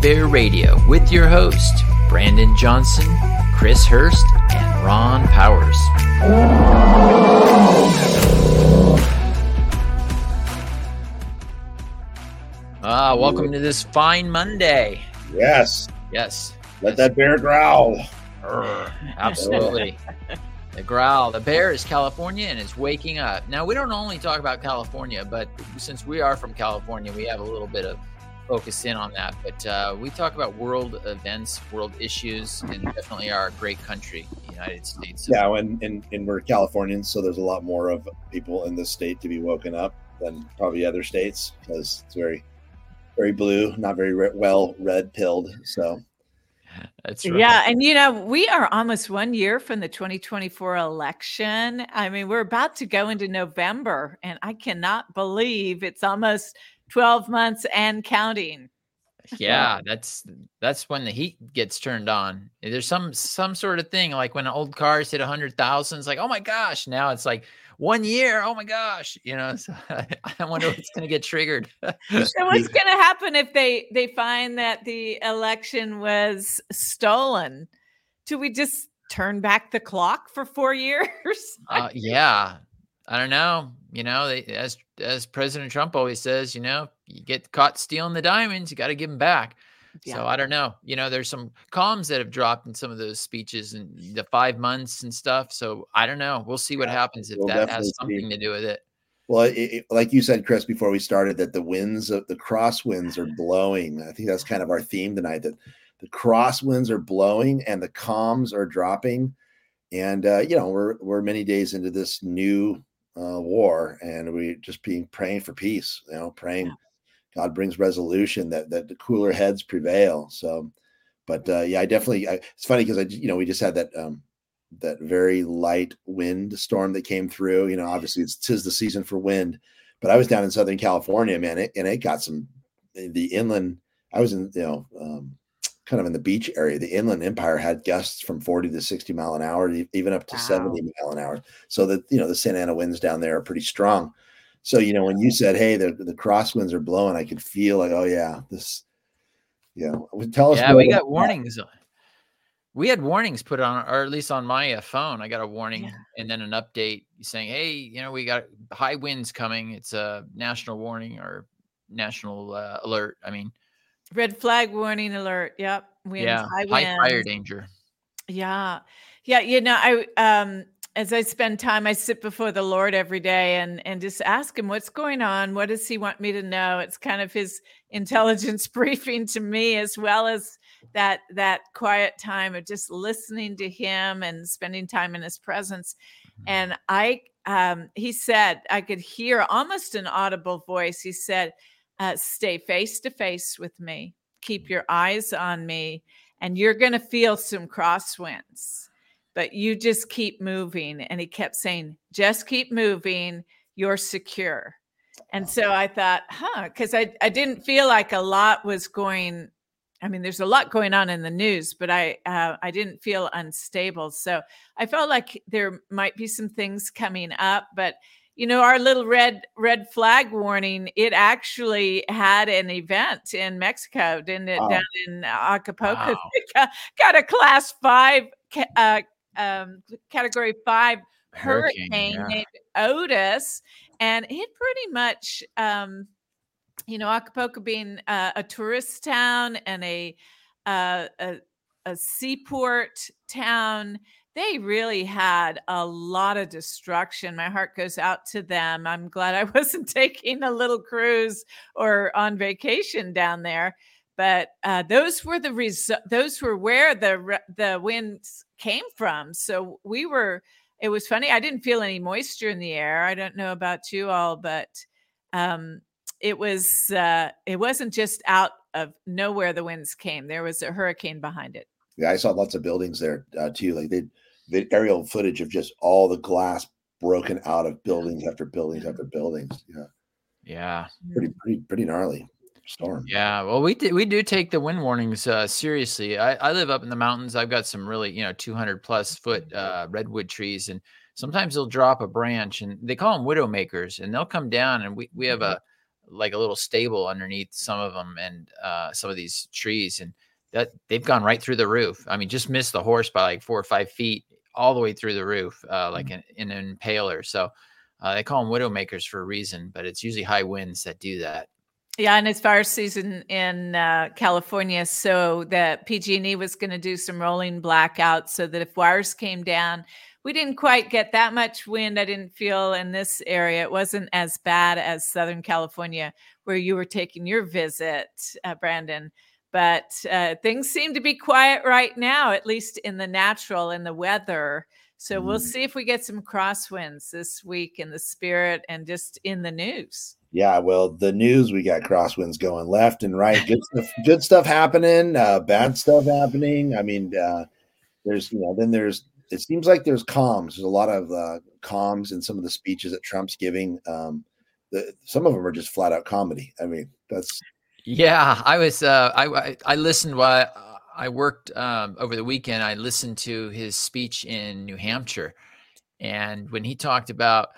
to Wake the Bear Radio with your host, Brandon Johnson, Chris Hurst, and Ron Powers. Ah, welcome to this fine Monday. Yes. Yes. Let that bear growl. Urgh, absolutely. the growl. The bear is California and is waking up. Now, we don't only talk about California, but since we are from California, we have a little bit of focus in on that. But uh, we talk about world events, world issues, and definitely our great country, the United States. Yeah, and, and, and we're Californians, so there's a lot more of people in this state to be woken up than probably other states because it's very, very blue, not very re- well red pilled. So That's right. Yeah, and you know, we are almost one year from the 2024 election. I mean, we're about to go into November, and I cannot believe it's almost 12 months and counting. yeah that's that's when the heat gets turned on there's some some sort of thing like when old cars hit a hundred thousand it's like oh my gosh now it's like one year oh my gosh you know so i wonder what's going to get triggered So what's going to happen if they they find that the election was stolen? Do we just turn back the clock for 4 years? uh, yeah i don't know you know they, as as president trump always says you know you get caught stealing the diamonds you got to give them back So I don't know. You know, there's some columns that have dropped in some of those speeches and the five months and stuff. So I don't know. We'll see what Yeah, happens if we'll that has see. something to do with it. Well, it, it- like you said, Chris, before we started, that the winds of the crosswinds are blowing. I think that's kind of our theme tonight. That the crosswinds are blowing and the comms are dropping, and uh, you know we're we're many days into this new uh, war, and we just being praying for peace. You know, praying. God brings resolution that that the cooler heads prevail. So, but uh, yeah, I definitely. I, it's funny because I you know we just had that um, that very light wind storm that came through. You know, obviously it's tis the season for wind, but I was down in Southern California, man, it, and it got some the inland. I was in, you know, um, kind of in the beach area. The inland empire had gusts from 40 to 60 mile an hour, even up to Wow. 70 mile an hour. So that, you know, the Santa Ana winds down there are pretty strong. So, you know, when you said, Hey, the, the crosswinds are blowing, I could feel like, oh yeah, this, you know, tell us. Yeah, we about got that. warnings. We had warnings put on, or at least on my uh, phone. I got a warning Yeah. and then an update saying, "Hey, you know, we got high winds coming. It's a national warning or national uh, alert." I mean, Red flag warning alert. Yep. Winds, yeah, high, high fire danger. Yeah. Yeah, you know, I um as I spend time I sit before the Lord every day and and just ask him what's going on, what does he want me to know? It's kind of his intelligence briefing to me as well as that that quiet time of just listening to him and spending time in his presence. And I um he said I could hear almost an audible voice. He said, uh, stay face to face with me. Keep your eyes on me and you're going to feel some crosswinds, but you just keep moving. And he kept saying, just keep moving. You're secure. And so I thought, huh, because I, I didn't feel like a lot was going. I mean, there's a lot going on in the news, but I uh, I didn't feel unstable. So I felt like there might be some things coming up, but you know, our little red red flag warning, it actually had an event in Mexico, didn't it? Wow. Down in Acapulco, Wow. Got, got a class five, uh, um, category five Hurricane, hurricane, yeah. named Otis, and it pretty much, um, you know, Acapulco being uh, a tourist town and a, uh, a a seaport town they really had a lot of destruction. My heart goes out to them. I'm glad I wasn't taking a little cruise or on vacation down there. But uh, those were the resu- those were where the the winds came from. So we were. It was funny. I didn't feel any moisture in the air. I don't know about you all, but um, it was. Uh, it wasn't just out of nowhere. The winds came. There was a hurricane behind it. Yeah, I saw lots of buildings there uh, too. Like they, the aerial footage of just all the glass broken out of buildings after buildings after buildings. Yeah, Yeah, pretty pretty pretty gnarly storm. yeah. Well, we do, we do take the wind warnings uh, seriously. I, I live up in the mountains. I've got some really you know 200 plus foot uh, redwood trees, and sometimes they'll drop a branch, and they call them widow makers, and they'll come down, and we we have a like a little stable underneath some of them and uh, some of these trees, and that they've gone right through the roof. I mean, just missed the horse by like four or five feet, all the way through the roof, uh, like mm-hmm. in, in an impaler. So uh, they call them widowmakers for a reason, but it's usually high winds that do that. Yeah, and it's fire season in uh, California, so that PG&E was going to do some rolling blackouts, so that if wires came down, we didn't quite get that much wind. I didn't feel in this area. It wasn't as bad as Southern California, where you were taking your visit, uh, Brandon. But uh, things seem to be quiet right now, at least in the natural and the weather. So we'll mm-hmm. see if we get some crosswinds this week in the spirit and just in the news. Yeah, well, the news we got crosswinds going left and right. Good stuff, good stuff happening, uh, bad stuff happening. I mean, uh, there's you know, then there's it seems like there's comms. There's a lot of uh, comms in some of the speeches that Trump's giving. Um, the, some of them are just flat out comedy. I mean, that's yeah. I was uh, I I listened while I worked um, over the weekend. I listened to his speech in New Hampshire, and when he talked about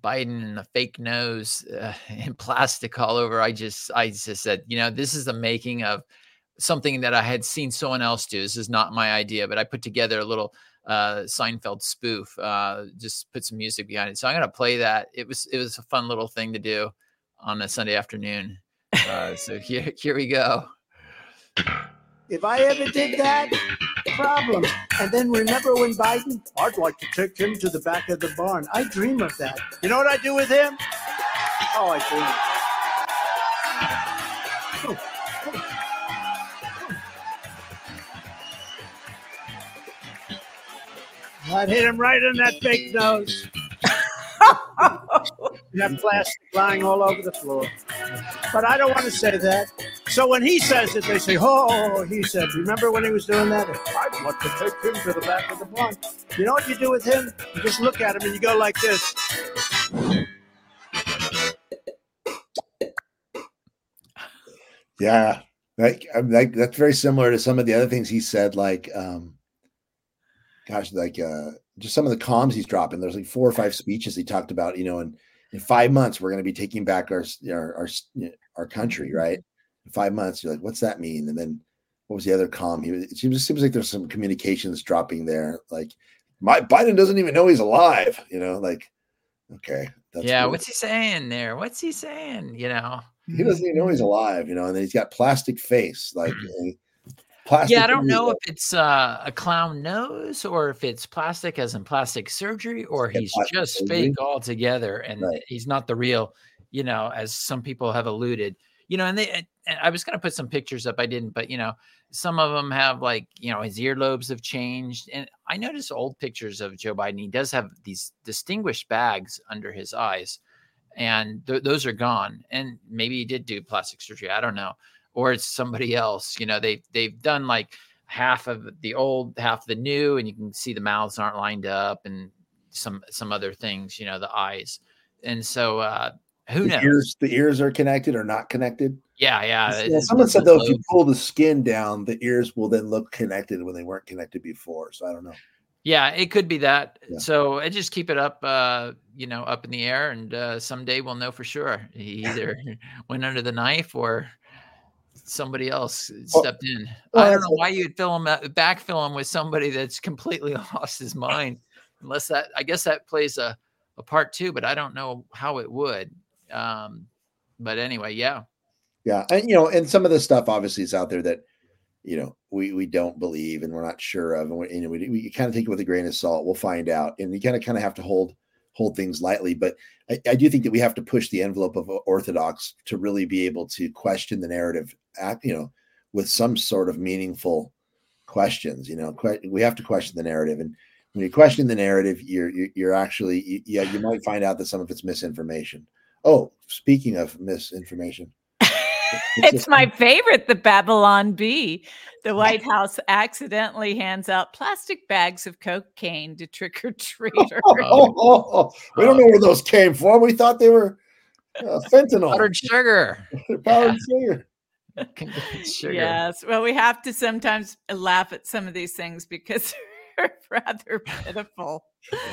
Biden and the fake nose uh, and plastic all over. I just, I just said, you know, this is the making of something that I had seen someone else do. This is not my idea, but I put together a little uh, Seinfeld spoof. Uh, just put some music behind it. So I'm gonna play that. It was, it was a fun little thing to do on a Sunday afternoon. Uh, so here, here we go. If I ever did that, problem. And then remember when Biden? I'd like to take him to the back of the barn. I dream of that. You know what I do with him? Oh, I dream. I'd hit him right in that fake nose. have plastic lying all over the floor. But I don't want to say that. So when he says it, they say, oh, he said, remember when he was doing that? I'd want to take him to the back of the barn. You know what you do with him? You just look at him and you go like this. Yeah, like, like that's very similar to some of the other things he said. Like, um, gosh, like uh, just some of the comms he's dropping. There's like four or five speeches he talked about. You know, and in five months we're going to be taking back our our our, our country, right? In five months, you're like, what's that mean? And then what was the other calm? He it seems, seems like there's some communications dropping there. Like my Biden doesn't even know he's alive. You know, like okay, yeah. What's he saying there? What's he saying? You know, he doesn't even know he's alive. You know, and then he's got plastic face. Like mm-hmm. Plastic yeah, I don't know if it's uh, a clown nose or if it's plastic as in plastic surgery or he's just surgery. fake altogether and right. he's not the real, you know, as some people have alluded. You know, and they and I was going to put some pictures up I didn't, but you know, some of them have like, you know, his earlobes have changed and I noticed old pictures of Joe Biden. He does have these distinguished bags under his eyes and th- those are gone and maybe he did do plastic surgery. I don't know or it's somebody else. You know, they they've done like half of the old, half the new, and you can see the mouths aren't lined up and some some other things. You know, the eyes, and so uh, who the knows? Ears, the ears are connected or not connected. Yeah, yeah. yeah someone said though, if you pull the skin down, the ears will then look connected when they weren't connected before. So I don't know. Yeah, it could be that. Yeah. So I just keep it up, uh, you know, up in the air, and uh, someday we'll know for sure. He either went under the knife or somebody else stepped in. Well, I don't know why you'd fill him backfill him with somebody that's completely lost his mind, unless that I guess that plays a, a part too, but I don't know how it would. Um, but anyway, yeah, yeah, and you know, and some of the stuff obviously is out there that you know we we don't believe and we're not sure of, and we, you know, we, we kind of take it with a grain of salt. We'll find out, and you kind of kind of have to hold hold things lightly. But I, I, do think that we have to push the envelope of orthodox to really be able to question the narrative, at, you know, with some sort of meaningful questions. You know, que- we have to question the narrative, and when you question the narrative, you're you're, you're actually you, yeah, you might find out that some of it's misinformation. Oh, speaking of misinformation. It's my favorite, the Babylon Bee. The White House accidentally hands out plastic bags of cocaine to trick or treaters. Oh, oh, oh, we don't know where those came from. We thought they were uh, fentanyl. Powdered sugar. Powdered sugar. sugar. Yes. Well, we have to sometimes laugh at some of these things because they're rather pitiful.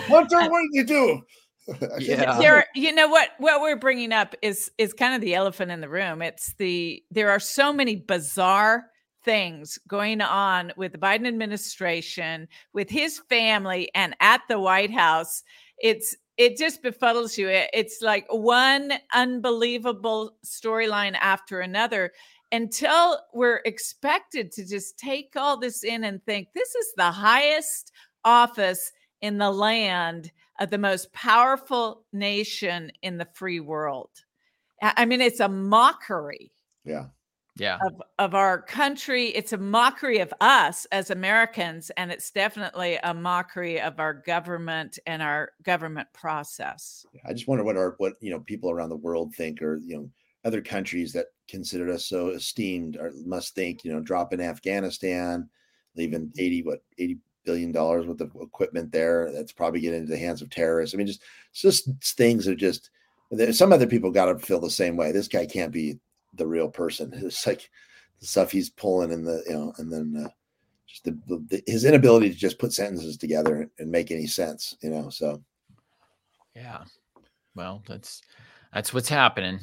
Hunter, what did you do? Yeah. there you know what what we're bringing up is is kind of the elephant in the room. It's the there are so many bizarre things going on with the biden administration with his family and at the white house. It's it just befuddles you. It- it's like one unbelievable storyline after another until we're expected to just take all this in and think this is the highest office in the land of the most powerful nation in the free world. I I mean, it's a mockery Yeah. Yeah. of, of our country. It's a mockery of us as Americans, and it's definitely a mockery of our government and our government process. I just wonder what our what you know people around the world think, or you know other countries that considered us so esteemed or must think. You know, dropping Afghanistan, leaving mm-hmm. eighty what eighty billion dollars worth of equipment there. That's probably getting into the hands of terrorists. I mean, just just things are just. Some other people got to feel the same way. This guy can't be the real person. It's like the stuff he's pulling in the you know, and then. Uh, just the, the, his inability to just put sentences together and, and make any sense, you know. So Yeah. Well, that's that's what's happening.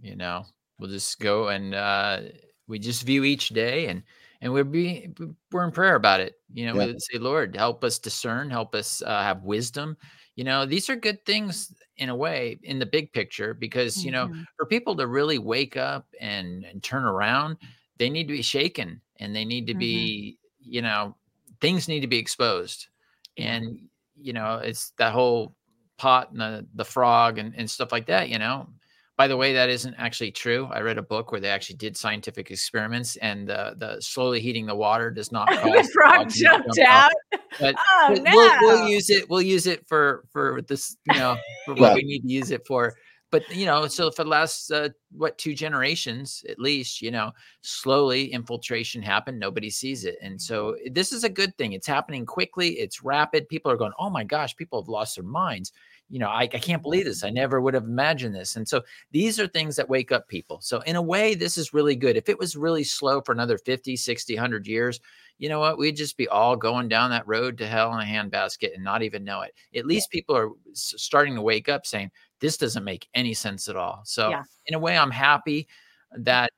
You know, we'll just go and uh we just view each day and and we're be we're in prayer about it. You know, Yeah. we say, Lord, help us discern, help us uh, have wisdom. You know, these are good things in a way in the big picture because you know Mhm. for people to really wake up and, and turn around, they need to be shaken and they need to Mhm. be, you know, things need to be exposed. And, you know, it's that whole pot and the, the frog and, and stuff like that, you know. By the way, that isn't actually true. I read a book where they actually did scientific experiments and uh, the slowly heating the water does not the frog to jumped jump out. But Oh we'll, no! we'll, we'll use it. We'll use it for for this, you know, for what Yeah. we need to use it for. But you know, so for the last uh, what two generations at least, you know, slowly infiltration happened. Nobody sees it, and so this is a good thing. It's happening quickly. It's rapid. People are going, "Oh my gosh!" People have lost their minds. You know, I, I can't believe this. I never would have imagined this. And so these are things that wake up people. So in a way, this is really good. If it was really slow for another 50, 60, 100 years, you know what? We'd just be all going down that road to hell in a handbasket and not even know it. At least people are starting to wake up saying, this doesn't make any sense at all. So, Yeah. in a way, I'm happy that,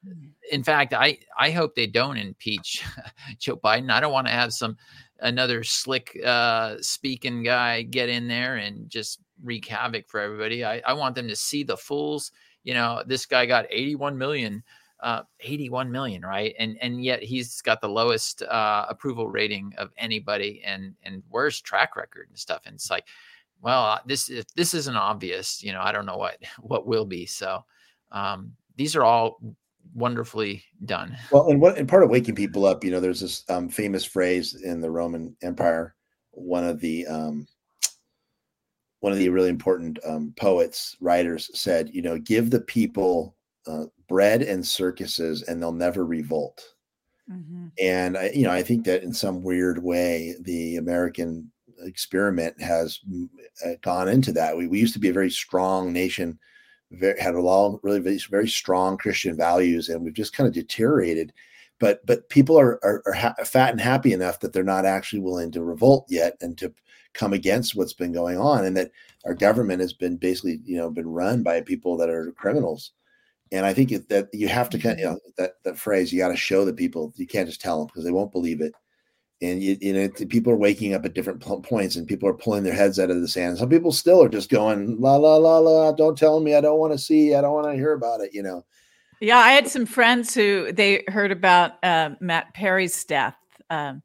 in fact, I, I hope they don't impeach Joe Biden. I don't want to have some another slick uh, speaking guy get in there and just wreak havoc for everybody. I, I want them to see the fools. You know, this guy got 81 million uh, 81 million, right? And and yet he's got the lowest uh, approval rating of anybody, and and worst track record and stuff. And it's like, well, uh, this if this isn't obvious, you know, I don't know what what will be. So um, these are all wonderfully done. Well, and what and part of waking people up, you know, there's this um, famous phrase in the Roman Empire. One of the um, one of the really important um, poets, writers said, you know, give the people uh, bread and circuses, and they'll never revolt. Mhm. And I, you know, I think that in some weird way, the American experiment has uh, gone into that. We, we used to be a very strong nation, very, had a long, really very, very strong Christian values, and we've just kind of deteriorated. But but people are are, are ha- fat and happy enough that they're not actually willing to revolt yet and to come against what's been going on, and that our government has been basically you know been run by people that are criminals. And I think that you have to kind of, you know, that, that phrase, you got to show the people, you can't just tell them because they won't believe it. And you, you know, people are waking up at different points and people are pulling their heads out of the sand. Some people still are just going, la, la, la, la, don't tell me. I don't want to see, I don't want to hear about it, you know? Yeah, I had some friends who they heard about uh, Matt Perry's death, um,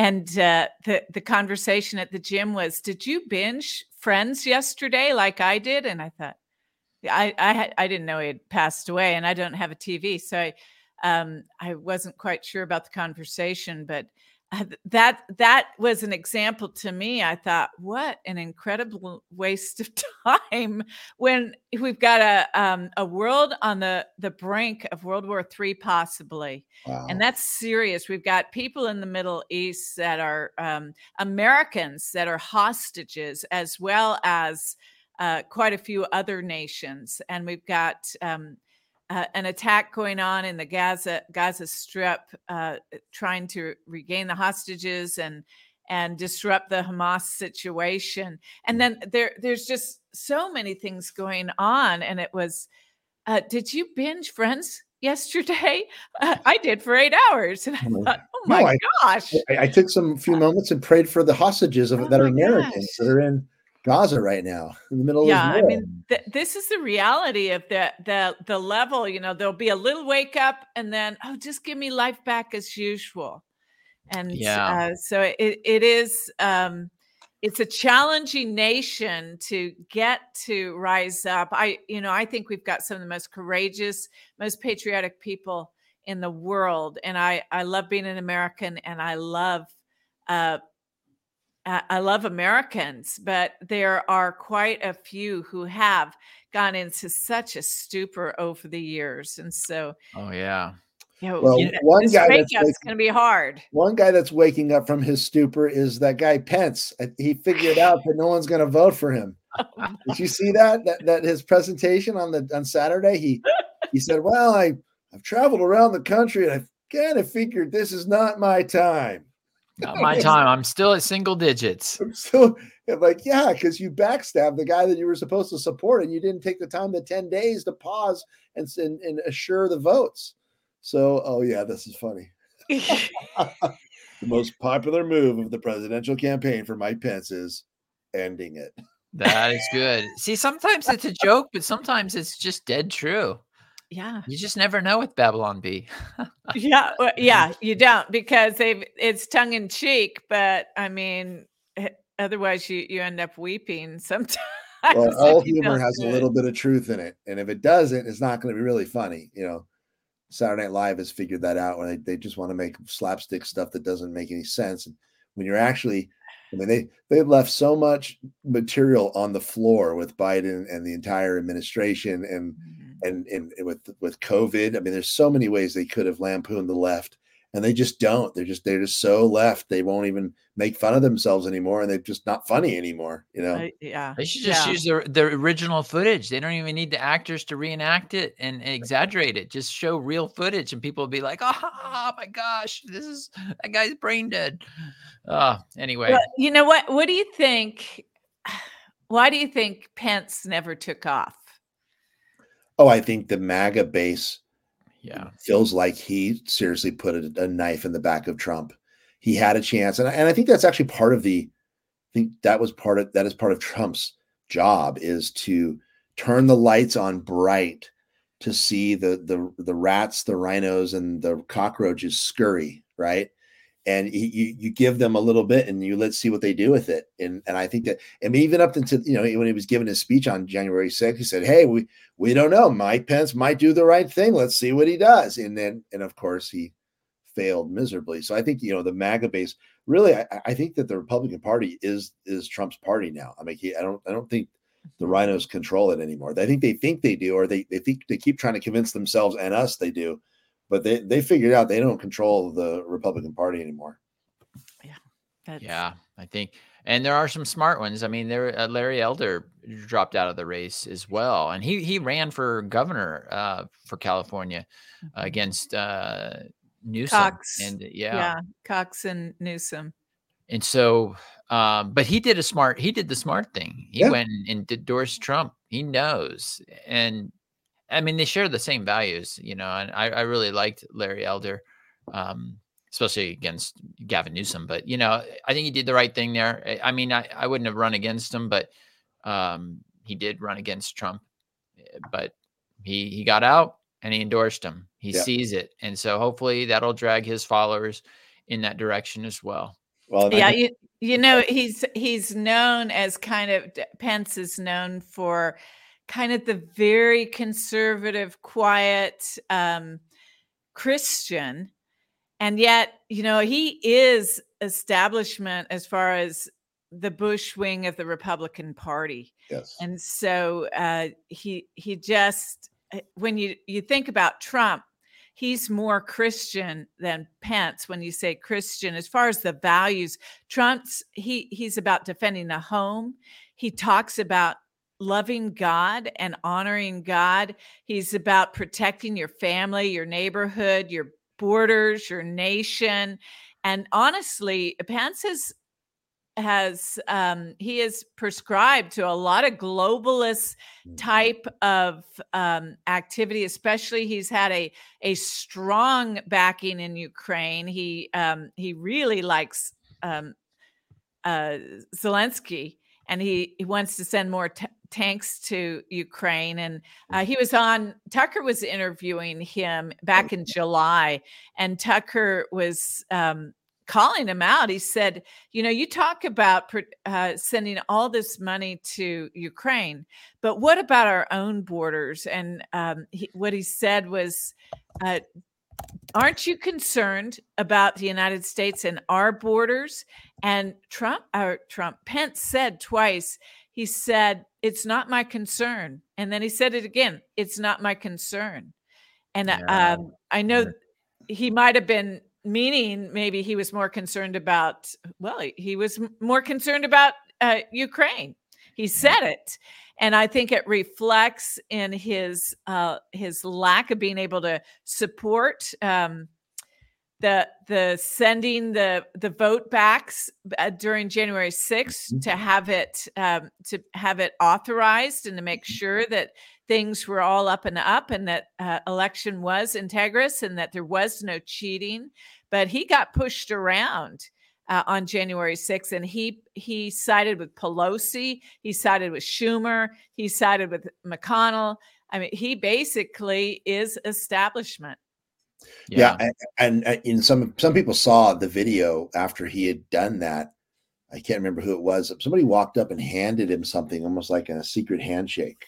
and uh, the the conversation at the gym was, "Did you binge Friends yesterday like I did?" And I thought, I I, I didn't know he had passed away, and I don't have a TV, so I um, I wasn't quite sure about the conversation, but. Th- that that was an example to me. I thought, what an incredible waste of time when we've got a um, a world on the the brink of World War III, possibly, Wow. and that's serious. We've got people in the Middle East that are um, Americans that are hostages, as well as uh, quite a few other nations, and we've got. Um, uh, an attack going on in the Gaza Gaza Strip, uh, trying to regain the hostages and and disrupt the Hamas situation. And then there there's just so many things going on, and it was. Uh, did you binge Friends yesterday? Uh, I did for eight hours, and I thought, oh my No, I- gosh, I, I took some few moments and prayed for the hostages of Oh that are gosh. that are in Gaza right now in the middle of yeah i mean th- this is the reality of the the the level you know there'll be a little wake up and then oh just give me life back as usual. And Yeah. uh, so it, it is um it's a challenging nation to get to rise up. I you know i think we've got some of the most courageous most patriotic people in the world and i i love being an american and i love uh I I love Americans, but there are quite a few who have gone into such a stupor over the years, and so Oh yeah. you know, Well, you know, one this guy wake that's up's going to be hard. One guy that's waking up from his stupor is that guy Pence. He figured out that no one's going to vote for him. Oh, Did you see that? That that his presentation on the on Saturday, he he said, "Well, I I've traveled around the country and I've kind of figured this is not my time." Not my time. I'm still at single digits. I'm so I'm like, yeah, because you backstabbed the guy that you were supposed to support, and you didn't take the time, the ten days, to pause and and, and assure the votes. So, oh yeah, this is funny. the most popular move of the presidential campaign for Mike Pence is ending it. That is good. See, sometimes it's a joke, but sometimes it's just dead true. Yeah, You just never know with Babylon Bee. yeah, well, yeah. You don't because they've it's tongue in cheek, but I mean, eh, otherwise you you end up weeping sometimes. Well, all humor has do a little bit of truth in it, and if it doesn't, it's not going to be really funny. You know, Saturday Night Live has figured that out. Where they, they just want to make slapstick stuff that doesn't make any sense. And when you're actually, I mean, they they left so much material on the floor with Biden and the entire administration, and And and with with COVID. I mean, there's so many ways they could have lampooned the left, and they just don't. They're just they're just so left. They won't even make fun of themselves anymore, and they're just not funny anymore. You know. Uh, yeah, They should just yeah. use their the original footage. They don't even need the actors to reenact it and exaggerate it. Just show real footage, and people will be like, "Oh my gosh, this is that guy's brain dead." Uh, anyway, Well, you know what? What do you think? Why do you think Pence never took off? Oh, I think the MAGA base yeah, feels like he seriously put a, a knife in the back of Trump. He had a chance, and I, and I think that's actually part of the. I think that was part of that is part of Trump's job is to turn the lights on bright to see the the the rats, the RINOs, and the cockroaches scurry right, and you you give them a little bit, and you let's see what they do with it, and and I think that I mean even up into you know when he was giving his speech on January 6th, he said, "Hey, we we don't know. Mike Pence might do the right thing. Let's see what he does. And then, and of course, he failed miserably. So I think you know the MAGA base. Really, I, I think that the Republican Party is is Trump's party now. I mean, he, I don't I don't think the mm-hmm. RINOs control it anymore. I think they think they do, or they they think they keep trying to convince themselves and us they do, but they they figured out they don't control the Republican Party anymore. Yeah, that's- yeah, I think, and there are some smart ones. I mean, there uh, Larry Elder dropped out of the race as well, and he he ran for governor uh, for California Mhm. against uh, Newsom, Cox. and yeah. yeah, Cox and Newsom. and so um but he did a smart he did the smart thing he Yeah. went and endorsed trump he knows and i mean they share the same values you know and i, I really liked larry elder um especially against gavin newsom but you know i think he did the right thing there. I, I mean I, I wouldn't have run against him but um he did run against trump eh, but he he got out and he endorsed him. He Yeah. sees it. And so hopefully that'll drag his followers in that direction as well. Well, Yeah, you, you know he's he's known as kind of Pence is known for kind of the very conservative, quiet um, Christian, and yet you know he is establishment as far as the Bush wing of the Republican Party. yes. And so uh, he he just uh, when you you think about Trump, he's more Christian than Pence. When you say Christian, as far as the values, Trump's he he's about defending the home. He talks about loving God and honoring God. He's about protecting your family, your neighborhood, your borders, your nation. And honestly, Pence has has um, he is prescribed to a lot of globalist Mm. type of um, activity. Especially, he's had a a strong backing in Ukraine. He um, he really likes um, uh, Zelensky, and he he wants to send more t- tanks to Ukraine. And uh, he was on Tucker was interviewing him back in July, and Tucker was um, calling him out. He said, "You know, you talk about uh, sending all this money to Ukraine, but what about our own borders?" And um, he, what he said was. Uh, Aren't you concerned about the United States and our borders? And Trump, or Trump, Pence said twice, he said, It's not my concern. And then he said it again, It's not my concern. And Yeah. um, I know he might have been meaning maybe he was more concerned about, well, he- he was more concerned about uh, Ukraine. He said it. And I think it reflects in his uh, his lack of being able to support um, the the sending the the vote backs uh, during January 6th Mhm. to have it um, to have it authorized and to make sure that things were all up and up and that uh, election was integrous and that there was no cheating. But he got pushed around uh, on January 6th, and he he sided with Pelosi, he sided with Schumer, he sided with McConnell. I mean, he basically is establishment. yeah, and, and uh, in some some people saw the video after he had done that i can't remember who it was somebody walked up and handed him something almost like a secret handshake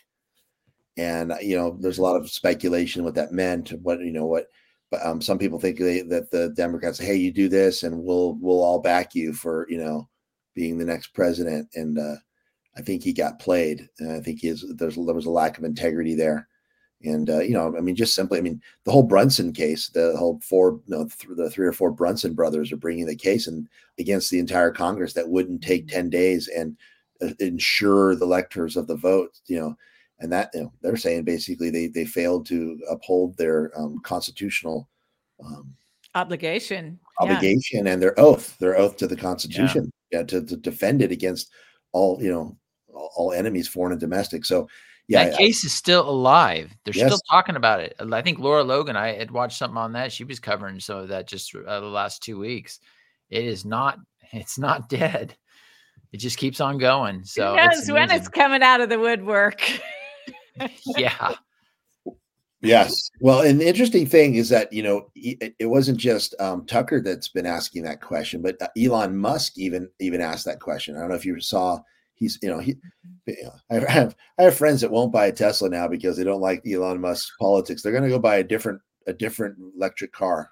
and uh, you know there's a lot of speculation what that meant what you know what but um, some people think they, that the democrats hey you do this and we'll we'll all back you for you know being the next president. And uh, i think he got played and i think he is there's there was a lack of integrity there. And uh, you know, I mean, just simply, I mean, the whole Brunson case, the whole four, you know, th- the three or four Brunson brothers are bringing the case and against the entire Congress that wouldn't take ten days and uh, ensure the electors of the vote, you know, and that you know, they're saying basically they they failed to uphold their um, constitutional um, Obligation. Yeah. obligation and their oath, their oath to the Constitution, yeah, to, to defend it against all you know all, all enemies, foreign and domestic. So yeah, that case is still alive. They're still talking about it. I think Lara Logan, I had watched something on that. She was covering some of that just uh, the last two weeks. It is not. It's not dead. It just keeps on going. So Who it's when it's coming out of the woodwork? yeah, Yes. Well, and the interesting thing is that, you know, it, wasn't just um, Tucker that's been asking that question, but uh, Elon Musk even even asked that question. I don't know if you saw he's, you know, he you know, I have I have friends that won't buy a Tesla now because they don't like Elon Musk's politics. They're going to go buy a different a different electric car,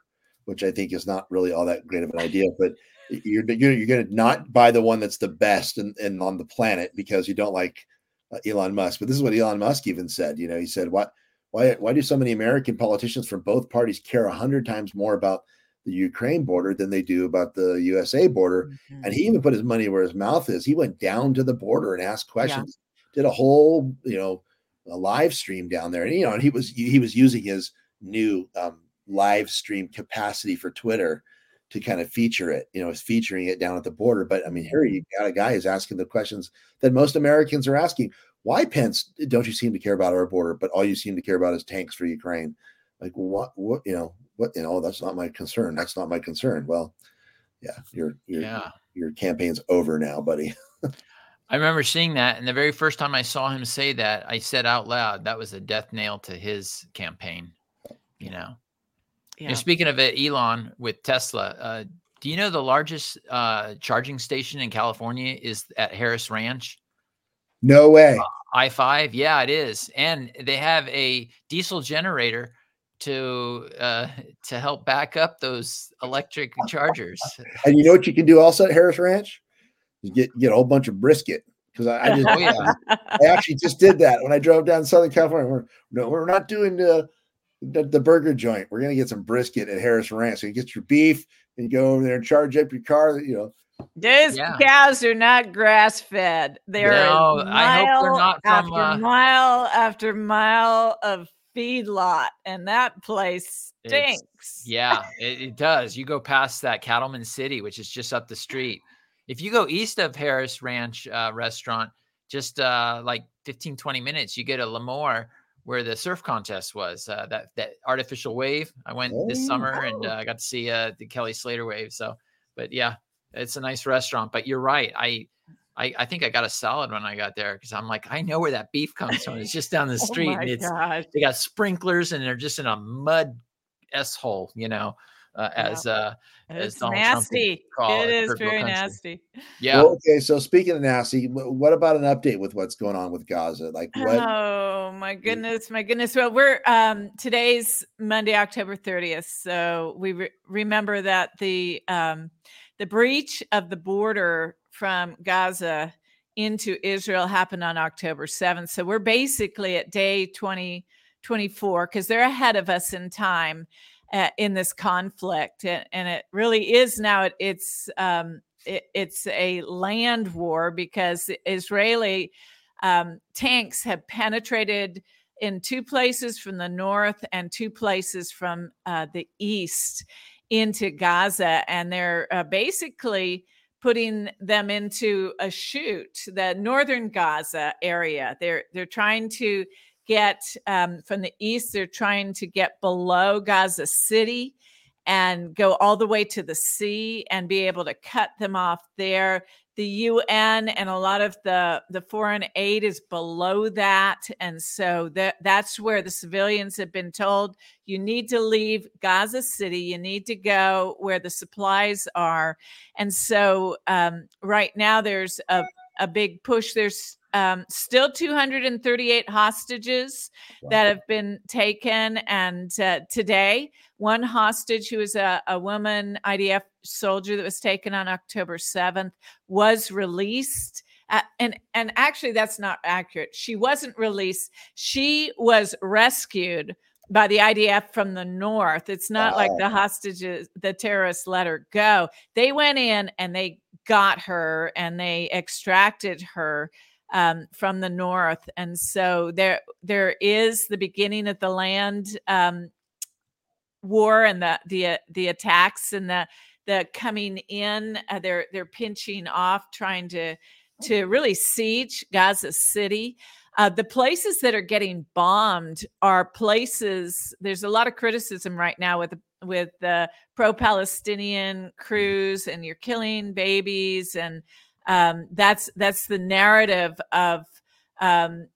which I think is not really all that great of an idea, but you're you're, you're going to not buy the one that's the best and on the planet because you don't like Elon Musk. But this is what Elon Musk even said. You know, he said, "What why why do so many American politicians from both parties care a hundred times more about the Ukraine border than they do about the USA border?" And he even put his money where his mouth is. He went down to the border and asked questions. Did a whole you know a live stream down there, and you know, and he was he was using his new um, live stream capacity for Twitter to kind of feature it. You know, is featuring it down at the border. But I mean, here you got a guy who's asking the questions that most Americans are asking why Pence don't you seem to care about our border, but all you seem to care about is tanks for Ukraine? Like what what you know, what you know, that's not my concern. That's not my concern. Well, yeah, your your yeah. your campaign's over now, buddy. I remember seeing that, and the very first time I saw him say that, I said out loud, "That was a death nail to his campaign." You know. You know, Yeah. speaking of it, Elon with Tesla, uh, do you know the largest uh, charging station in California is at Harris Ranch? No way. I five, yeah, it is, and they have a diesel generator to uh, to help back up those electric chargers. And you know what you can do also at Harris Ranch? You get get a whole bunch of brisket. Because I, I just Oh, yeah. I actually just did that when I drove down Southern California. We're no, we're not doing the, the the burger joint. We're gonna get some brisket at Harris Ranch. So you get your beef and you go over there and charge up your car. You know, these Yeah. cows are not grass fed. They're No, a I hope they're mile not from, after uh, mile after mile of feedlot, and that place It's- stinks. Yeah, it, it does. You go past that Cattleman City, which is just up the street. If you go east of Harris Ranch uh, Restaurant, just uh, like 15, 20 minutes, you get a Lemoore where the surf contest was. Uh, that that artificial wave. I went oh, this summer and uh, I got to see uh, the Kelly Slater wave. So, but yeah, it's a nice restaurant. But you're right. I I, I think I got a salad when I got there because I'm like, I know where that beef comes from. It's just down the oh street. oh and it's gosh. they got sprinklers and they're just in a mud s hole, you know. Uh, as uh as Donald nasty. Trump it is very country. nasty. Yeah. Well, okay. So speaking of nasty, what about an update with what's going on with Gaza? Like what? Oh my goodness, my goodness. Well, we're um today's Monday, October 30th. So we re- remember that the um the breach of the border from Gaza into Israel happened on October 7th. So we're basically at day 20, 24 because they're ahead of us in time uh, in this conflict. And, and, it really is now, it, it's, um, it, it's a land war because Israeli um, tanks have penetrated in two places from the north and two places from uh, the east into Gaza. And they're uh, basically putting them into a chute, the northern Gaza area. They're they're trying to get um, from the east. They're trying to get below Gaza City and go all the way to the sea and be able to cut them off there the UN and a lot of the the foreign aid is below that, and so that that's where the civilians have been told you need to leave Gaza City, you need to go where the supplies are, and so um, right now there's a a big push. There's um, still 238 hostages wow. that have been taken. And uh, today, one hostage who is a, a woman IDF soldier that was taken on October 7th was released. Uh, and and actually that's not accurate she wasn't released she was rescued by the IDF from the north. It's not like the hostages, the terrorists let her go. They went in and they got her and they extracted her um, from the north, and so there there is the beginning of the land um, war and the the the attacks and the the coming in. Uh, they're they're pinching off, trying to to really siege Gaza City. Uh, the places that are getting bombed are places. There's a lot of criticism right now with with the pro-Palestinian crews, and you're killing babies and um, that's that's the narrative of um,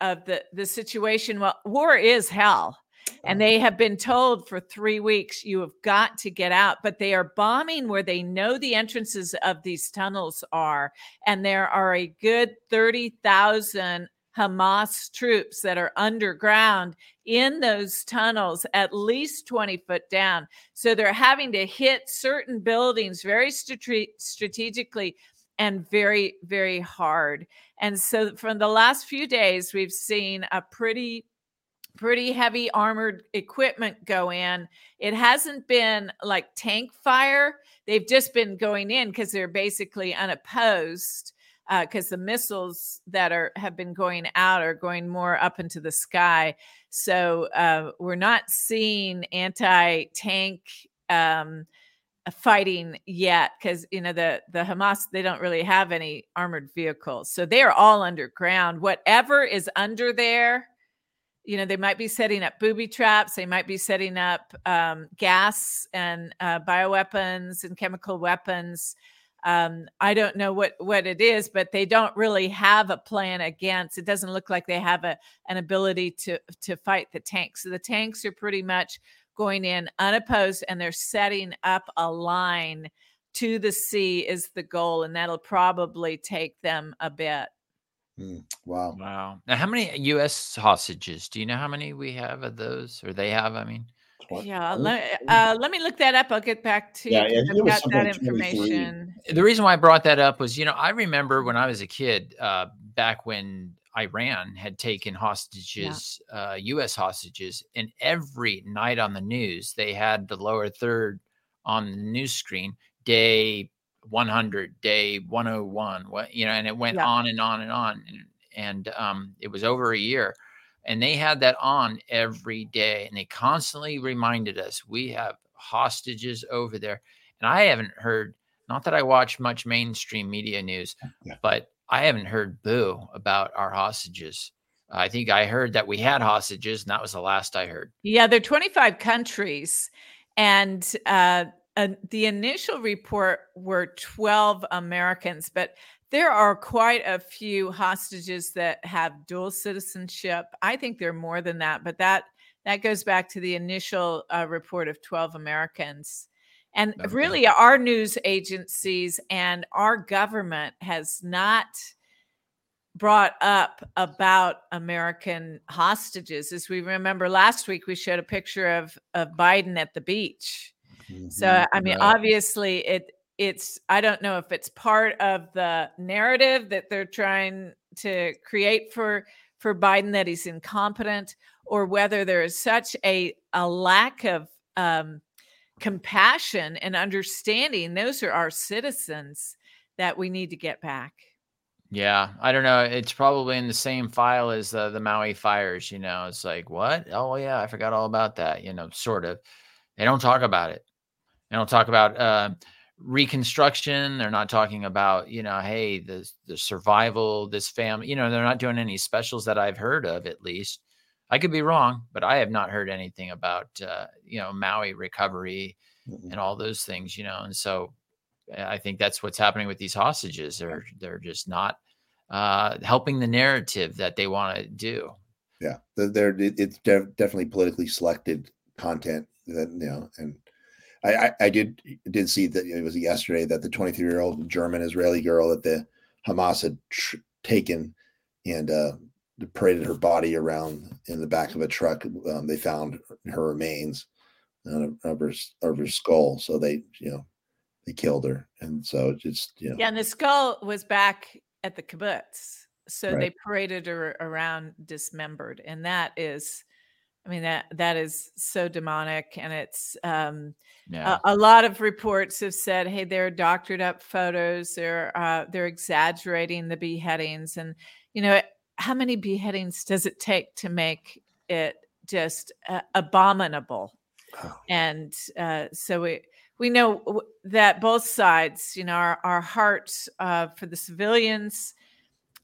of the the situation. Well, war is hell, and they have been told for three weeks you have got to get out. But they are bombing where they know the entrances of these tunnels are, and there are a good thirty thousand Hamas troops that are underground in those tunnels, at least 20 foot down. So they're having to hit certain buildings very strate- strategically and very, very hard. And so, from the last few days, we've seen a pretty pretty heavy armored equipment go in. It hasn't been like tank fire. They've just been going in because they're basically unopposed because uh, the missiles that are have been going out are going more up into the sky. So uh, we're not seeing anti tank um, fighting yet because you know the the Hamas they don't really have any armored vehicles, so they are all underground. Whatever is under there, you know, they might be setting up booby traps. They might be setting up um, gas and uh, bioweapons and chemical weapons. Um, I don't know what what it is, but they don't really have a plan against. It doesn't look like they have a an ability to to fight the tanks. So the tanks are pretty much going in unopposed and they're setting up a line to the sea is the goal and that'll probably take them a bit. Mm, wow. Wow. Now how many u.s hostages? Do you know how many we have of those or they have i mean? Yeah let, uh, let me look that up. I'll get back to yeah, you yeah, got that information. The reason why i brought that up was you know i remember when i was a kid uh, back when Iran had taken hostages, yeah. uh, U.S. hostages, and every night on the news they had the lower third on the news screen, day 100, day 101, what you know, and it went yeah. on and on and on, and, and um, it was over a year, and they had that on every day, and they constantly reminded us we have hostages over there, and I haven't heard Not that I watch much mainstream media news, Yeah. but I haven't heard boo about our hostages. I think I heard that we had hostages, and that was the last I heard. Yeah, there are 25 countries, and uh, uh, the initial report were 12 Americans, but there are quite a few hostages that have dual citizenship. I think there are more than that, but that that goes back to the initial uh, report of 12 Americans. And Okay. really, our news agencies and our government has not brought up about American hostages. As we remember last week, we showed a picture of, of Biden at the beach. So Mhm. I mean, Right. obviously it it's I don't know if it's part of the narrative that they're trying to create for for Biden that he's incompetent or whether there is such a a lack of um compassion and understanding those are our citizens that we need to get back. Yeah, I don't know. It's probably in the same file as the Maui fires. You know, it's like what? Oh yeah, I forgot all about that. You know, sort of. They don't talk about it. They don't talk about uh, reconstruction. They're not talking about you know, hey, the the survival, this family. You know, they're not doing any specials that I've heard of. At least I could be wrong, but I have not heard anything about uh, you know Maui recovery Mhm. and all those things. You know, and so uh, I think that's what's happening with these hostages. They're they're just not uh, helping the narrative that they want to do. Yeah, they're, they're it's definitely politically selected content that you know, and I, I I did did see that it was yesterday that the 23 year old German Israeli girl that the Hamas had tr- taken and uh, paraded her body around in the back of a truck. Um, they found her remains uh, of her of her skull, so they you know they killed her, and so it's just you know Yeah, and the skull was back at the kibbutz. So Right. they paraded her around dismembered. And that is, I mean, that that is so demonic. And it's um Yeah, a, a lot of reports have said, hey, they're doctored up photos, they're uh they're exaggerating the beheadings. And you know, how many beheadings does it take to make it just uh, abominable? Wow. and uh, so we we know that both sides, you know, our, our hearts uh, for the civilians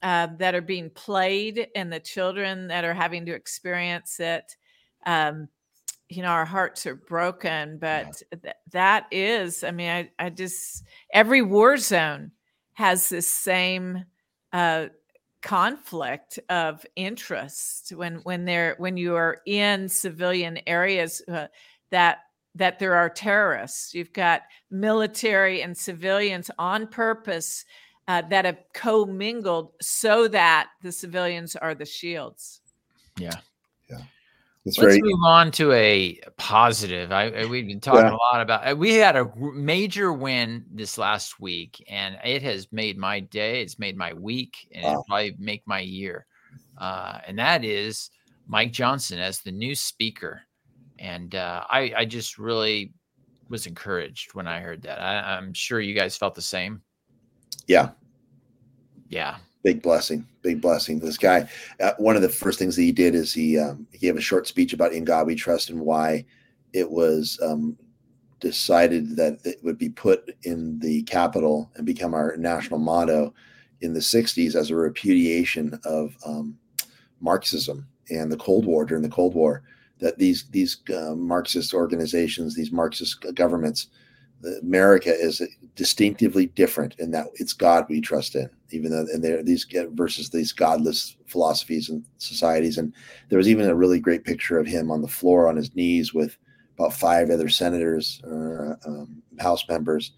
uh, that are being played and the children that are having to experience it. Um, you know, our hearts are broken, but th- that is, I mean, I, I just, every war zone has this same uh, conflict of interest when when they're when you are in civilian areas uh, that that there are terrorists. You've got military and civilians on purpose uh, that have commingled so that the civilians are the shields. Yeah. Yeah. It's Let's very move on to a positive. I, we've been talking Yeah. a lot about. uh, We had a major win this last week, and it has made my day. It's made my week, and it'll probably make my year. Uh, and that is Mike Johnson as the new speaker. And uh, I, I just really was encouraged when I heard that. I, I'm sure you guys felt the same. yeah Yeah. Big blessing big blessing this guy. Uh, one of the first things that he did is he um, he gave a short speech about in god we trust and why it was um, decided that it would be put in the capitol and become our national motto in the 60s as a repudiation of um, marxism and the cold war during the cold war that these these uh, marxist organizations these marxist governments America is distinctively different in that it's God we trust in, even though and there these get versus these godless philosophies and societies. And there was even a really great picture of him on the floor on his knees with about five other senators, uh, um, House members,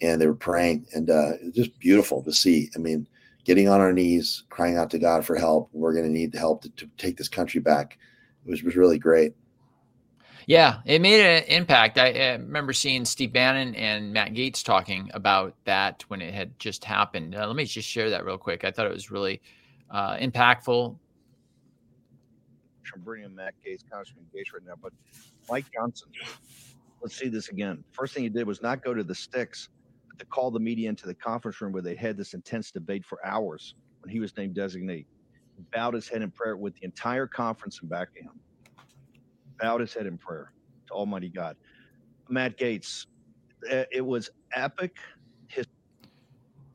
and they were praying, and uh, just beautiful to see. I mean, getting on our knees, crying out to God for help. We're going to need help to, to take this country back. It was was really great. Yeah, it made an impact. I, remember seeing Steve Bannon and Matt Gaetz talking about that when it had just happened. Uh, let me just share that real quick. I thought it was really uh, impactful. I'm bringing Matt Gaetz, Congressman Gaetz right now, but Mike Johnson. Let's see this again. First thing he did was not go to the sticks, but to call the media into the conference room where they had this intense debate for hours when he was named designee. He bowed his head in prayer with the entire conference and back to him. Bowed his head in prayer to Almighty God. Matt Gaetz, uh, it was epic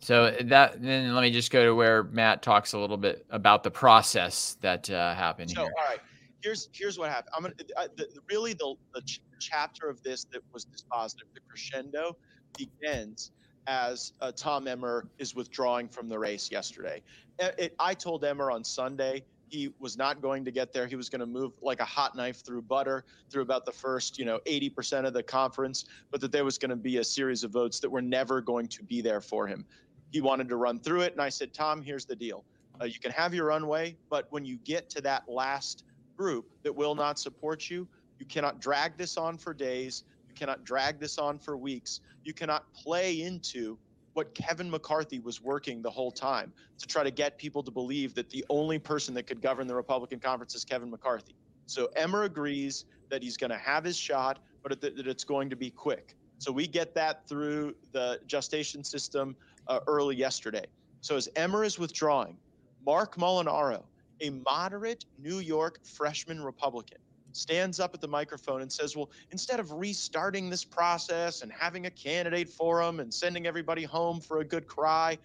So that then let me just go to where Matt talks a little bit about the process that uh, happened so, here. all right, here's here's what happened. I'm gonna I, the, really the, the ch- chapter of this that was dispositive, the crescendo begins as uh, Tom Emmer is withdrawing from the race yesterday. It, it, I told Emmer on Sunday he was not going to get there. He was going to move like a hot knife through butter through about the first, you know, 80% of the conference, but that there was going to be a series of votes that were never going to be there for him. He wanted to run through it. And I said, Tom, here's the deal. Uh, you can have your runway, but when you get to that last group that will not support you, you cannot drag this on for days. You cannot drag this on for weeks. You cannot play into what Kevin McCarthy was working the whole time to try to get people to believe that the only person that could govern the Republican conference is Kevin McCarthy. So Emmer agrees that he's going to have his shot, but that it's going to be quick. So we get that through the gestation system uh, early yesterday. So as Emmer is withdrawing, Marc Molinaro, a moderate New York freshman Republican, stands up at the microphone and says, Well, instead of restarting this process and having a candidate forum and sending everybody home for a good cry,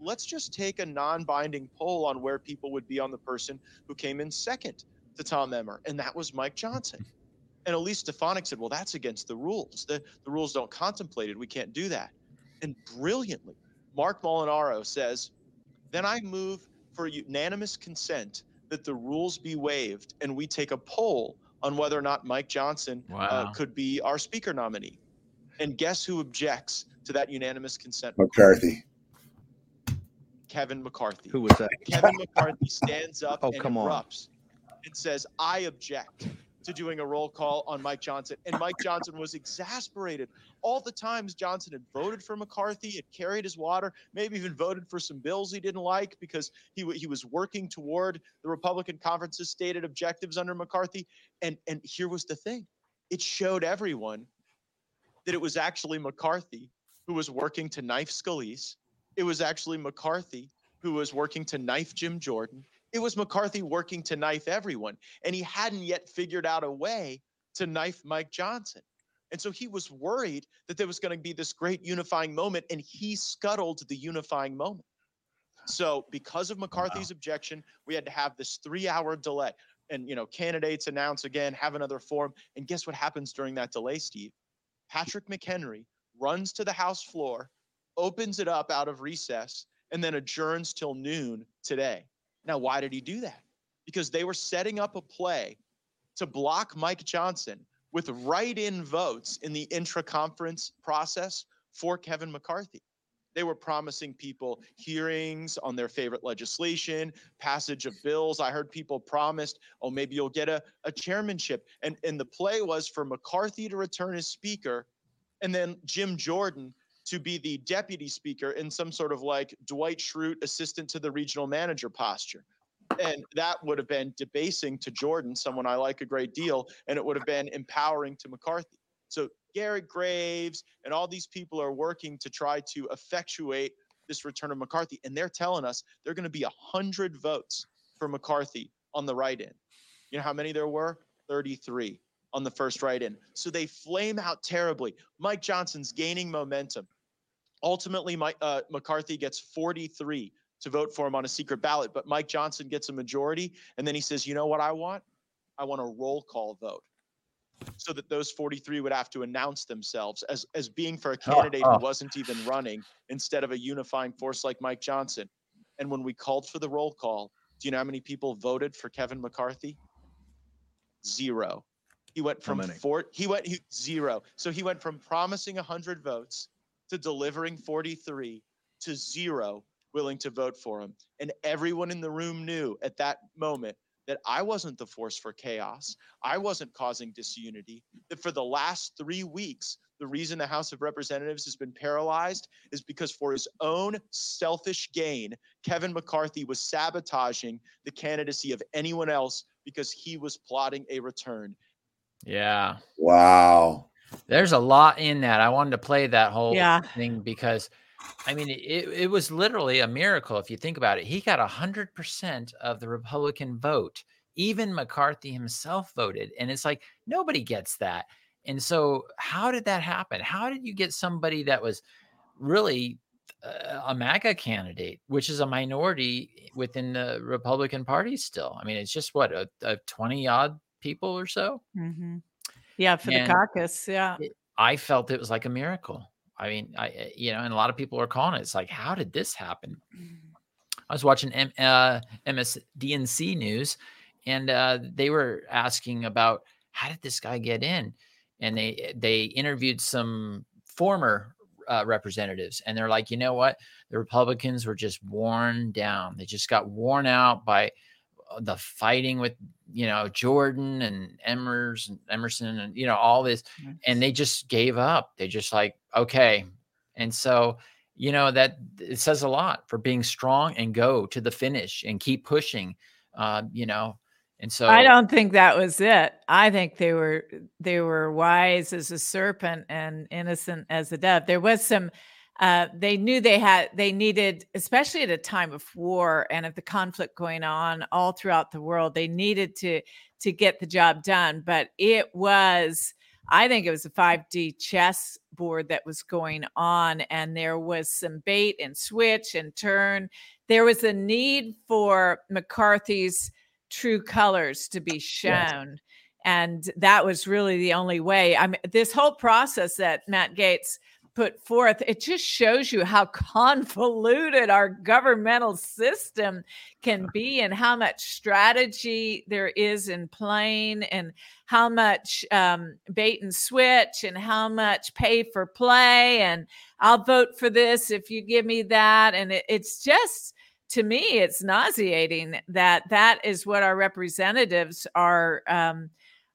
let's just take a non binding poll on where people would be on the person who came in second to Tom Emmer. And that was Mike Johnson. And Elise Stefanik said, Well, that's against the rules. The, the rules don't contemplate it. We can't do that. And brilliantly, Marc Molinaro says, Then I move for unanimous consent that the rules be waived and we take a poll on whether or not Mike Johnson uh, wow. uh, could be our speaker nominee. And guess who objects to that unanimous consent? McCarthy. Kevin McCarthy. Who was that? Kevin McCarthy stands up oh, and come erupts on. and says, I object to doing a roll call on Mike Johnson. And Mike Johnson was exasperated. All the times Johnson had voted for McCarthy, had carried his water, maybe even voted for some bills he didn't like because he, he was working toward the Republican conference's stated objectives under McCarthy. And, and here was the thing it showed everyone that it was actually McCarthy who was working to knife Scalise. It was actually McCarthy who was working to knife Jim Jordan. It was McCarthy working to knife everyone. And he hadn't yet figured out a way to knife Mike Johnson. And so he was worried that there was going to be this great unifying moment, and he scuttled the unifying moment. So, because of McCarthy's wow. objection, we had to have this three hour delay. And, you know, candidates announce again, have another forum. And guess what happens during that delay, Steve? Patrick McHenry runs to the House floor, opens it up out of recess, and then adjourns till noon today. Now, why did he do that? Because they were setting up a play to block Mike Johnson with write in votes in the intra conference process for Kevin McCarthy. They were promising people hearings on their favorite legislation, passage of bills. I heard people promised, oh, maybe you'll get a, a chairmanship. And, and the play was for McCarthy to return as speaker and then Jim Jordan to be the deputy speaker in some sort of like Dwight Schrute assistant to the regional manager posture. And that would have been debasing to Jordan, someone I like a great deal, and it would have been empowering to McCarthy. So Garrett Graves and all these people are working to try to effectuate this return of McCarthy. And they're telling us they're going to be 100 votes for McCarthy on the write in. You know how many there were? 33 on the first write in. So they flame out terribly. Mike Johnson's gaining momentum. Ultimately, Mike, uh, McCarthy gets 43 to vote for him on a secret ballot, but Mike Johnson gets a majority. And then he says, you know what I want? I want a roll call vote so that those 43 would have to announce themselves as, as being for a candidate who wasn't even running instead of a unifying force like Mike Johnson. And when we called for the roll call, do you know how many people voted for Kevin McCarthy? Zero. He went from four. He went he, zero. So he went from promising 100 votes to delivering 43 to zero willing to vote for him. And everyone in the room knew at that moment that I wasn't the force for chaos. I wasn't causing disunity. That for the last three weeks, the reason the House of Representatives has been paralyzed is because, for his own selfish gain, Kevin McCarthy was sabotaging the candidacy of anyone else because he was plotting a return. Yeah. Wow. There's a lot in that. I wanted to play that whole yeah. thing because I mean, it, it was literally a miracle if you think about it. He got 100% of the Republican vote. Even McCarthy himself voted. And it's like, nobody gets that. And so, how did that happen? How did you get somebody that was really uh, a MAGA candidate, which is a minority within the Republican Party still. I mean, it's just what a, a twenty odd people or so. Mm-hmm. Yeah, for And the caucus. Yeah. it- I felt it was like a miracle. I mean, I eh, you know, and a lot of people are calling it. It's like, how did this happen? I was watching M- uh, MSDNC news, and uh, they were asking about how did this guy get in, and they they interviewed some former uh, representatives, and they're like, you know what, the Republicans were just worn down. They just got worn out by the fighting with you know Jordan and Emers and Emerson, and you know all this, and they just gave up. They just like okay, and so you know that it says a lot for being strong and go to the finish and keep pushing uh, you know and so I don't think that was it. I think they were they were wise as a serpent and innocent as a dove. There was some uh, they knew they had they needed, especially at a time of war and of the conflict going on all throughout the world, they needed to to get the job done. But it was, I think it was a 5D chess board that was going on, and there was some bait and switch and turn. There was a need for McCarthy's true colors to be shown. And that was really the only way. I mean, this whole process that Matt Gaetz put forth, it just shows you how convoluted our governmental system can be and how much strategy there is in playing and how much um, bait and switch and how much pay for play. And I'll vote for this if you give me that. And it, it's just, to me it's nauseating that that is what our representatives are um,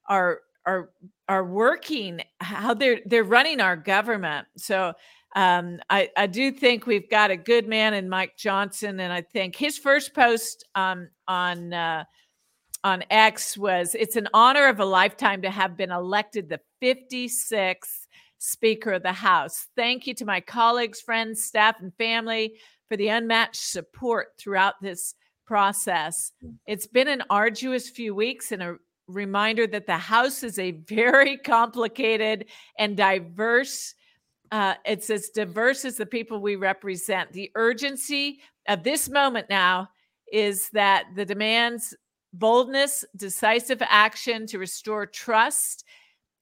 are are are working how they're they're running our government so um, I, I do think we've got a good man in Mike Johnson, and I think his first post um, on uh, on X was, "It's an honor of a lifetime to have been elected the 56th Speaker of the House. Thank you to my colleagues, friends, staff, and family for the unmatched support throughout this process. It's been an arduous few weeks and a reminder that the House is a very complicated and diverse. Uh, it's as diverse as the people we represent. The urgency of this moment now is that the demands boldness, decisive action to restore trust,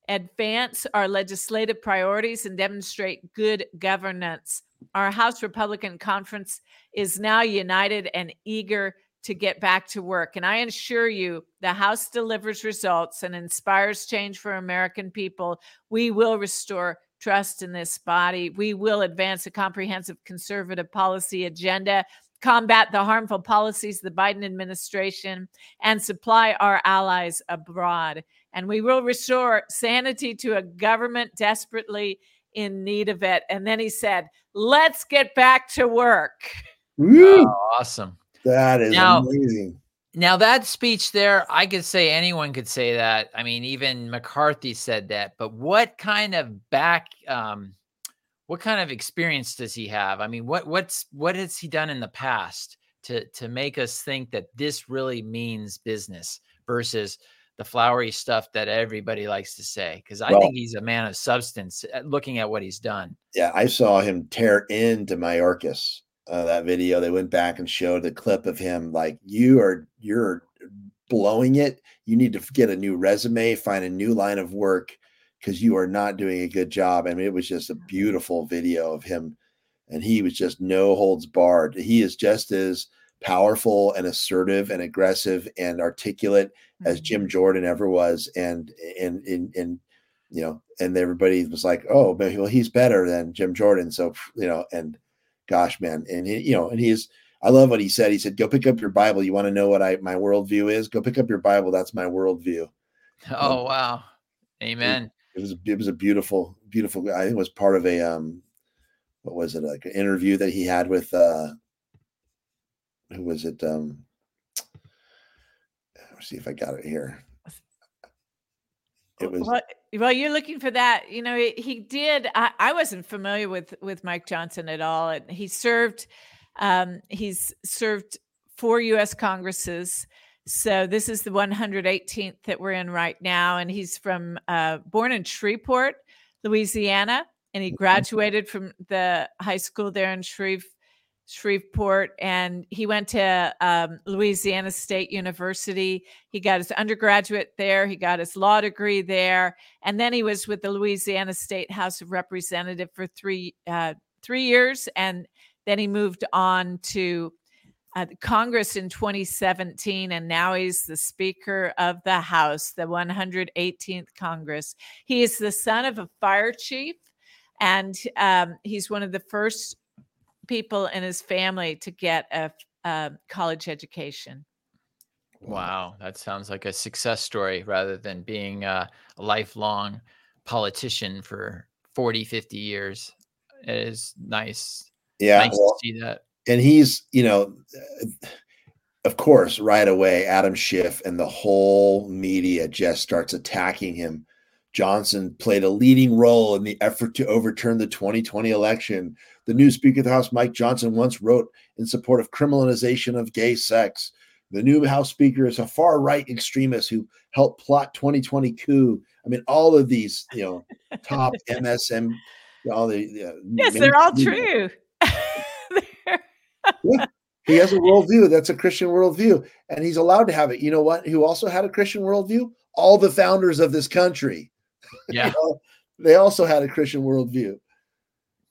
advance our legislative priorities, and demonstrate good governance. Our House Republican Conference is now united and eager to get back to work. And I assure you, the House delivers results and inspires change for American people. We will restore trust in this body. We will advance a comprehensive conservative policy agenda, combat the harmful policies of the Biden administration, and supply our allies abroad. And we will restore sanity to a government desperately in need of it. And then he said, let's get back to work. Oh, awesome that is Now- amazing. Now that speech there, I could say anyone could say that. I mean, even McCarthy said that. But what kind of back, um, what kind of experience does he have? I mean, what what's what has he done in the past to to make us think that this really means business versus the flowery stuff that everybody likes to say? Because I Well- think he's a man of substance. uh, Looking at what he's done. Yeah, I saw him tear into Mayorkas. Uh, that video, they went back and showed the clip of him like, "You are you're blowing it. You need to get a new resume, find a new line of work, because you are not doing a good job." I mean, it was just a beautiful video of him, and he was just no holds barred. He is just as powerful and assertive and aggressive and articulate as Jim Jordan ever was, and and and and you know, and everybody was like, "Oh, well, he's better than Jim Jordan." So you know, and gosh, man, and he, you know, and he's. I love what he said. He said, "Go pick up your Bible. You want to know what I my worldview is? Go pick up your Bible. That's my worldview." Oh wow, amen. It was it was a beautiful, beautiful. I think it was part of a um, what was it like an interview that he had with uh, who was it? Um, let's see if I got it here. It was well, well, you're looking for that. You know, he, he did. I, I wasn't familiar with with Mike Johnson at all, and he served. Um, he's served four U.S. Congresses. So this is the 118th that we're in right now, and he's from uh, born in Shreveport, Louisiana, and he graduated from the high school there in Shreve, Shreveport, and he went to um, Louisiana State University. He got his undergraduate there. He got his law degree there, and then he was with the Louisiana State House of Representative for three uh, three years, and then he moved on to uh, Congress in 2017, and now he's the Speaker of the House, the 118th Congress. He is the son of a fire chief, and um, he's one of the first people in his family to get a, a college education. Wow, that sounds like a success story rather than being a, a lifelong politician for 40, 50 years. It is nice. Yeah, nice well, to see that. and he's you know of course right away adam schiff and the whole media just starts attacking him johnson played a leading role in the effort to overturn the 2020 election the new speaker of the house mike johnson once wrote in support of criminalization of gay sex the new house speaker is a far right extremist who helped plot 2020 coup i mean all of these you know top msm all the uh, Yes, they're all mainstream- true. yeah. He has a worldview. That's a Christian worldview. And he's allowed to have it. You know what? Who also had a Christian worldview? All the founders of this country. Yeah. You know, they also had a Christian worldview.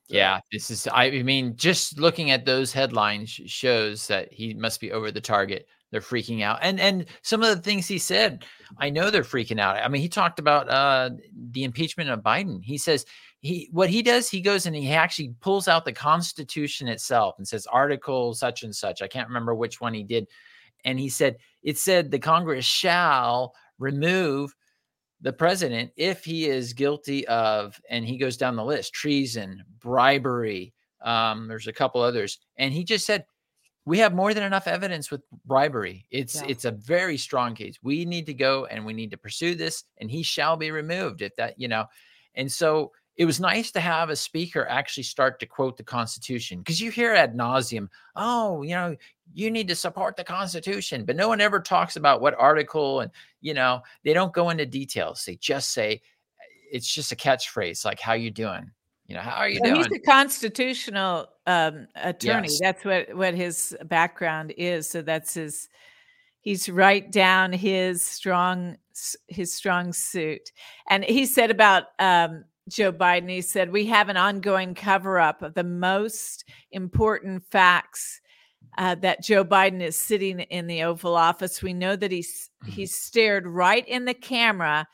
Yeah, this is. I mean, just looking at those headlines shows that he must be over the target. They're freaking out, and and some of the things he said, I know they're freaking out. I mean, he talked about uh, the impeachment of Biden. He says he what he does. He goes and he actually pulls out the Constitution itself and says Article such and such. I can't remember which one he did, and he said it said the Congress shall remove the president if he is guilty of and he goes down the list treason bribery um, there's a couple others and he just said we have more than enough evidence with bribery it's Yeah. it's a very strong case we need to go and we need to pursue this and he shall be removed if that you know and so it was nice to have a speaker actually start to quote the constitution because you hear ad nauseum oh you know you need to support the constitution but no one ever talks about what article and you know they don't go into details they just say it's just a catchphrase like how you doing you know how are you Well, doing he's a constitutional um, attorney. Yes. That's what what his background is. So that's his. He's right down his strong his strong suit. And he said about um, Joe Biden. He said we have an ongoing cover up of the most important facts. Uh, that Joe Biden is sitting in the Oval Office. We know that he's he stared right in the camera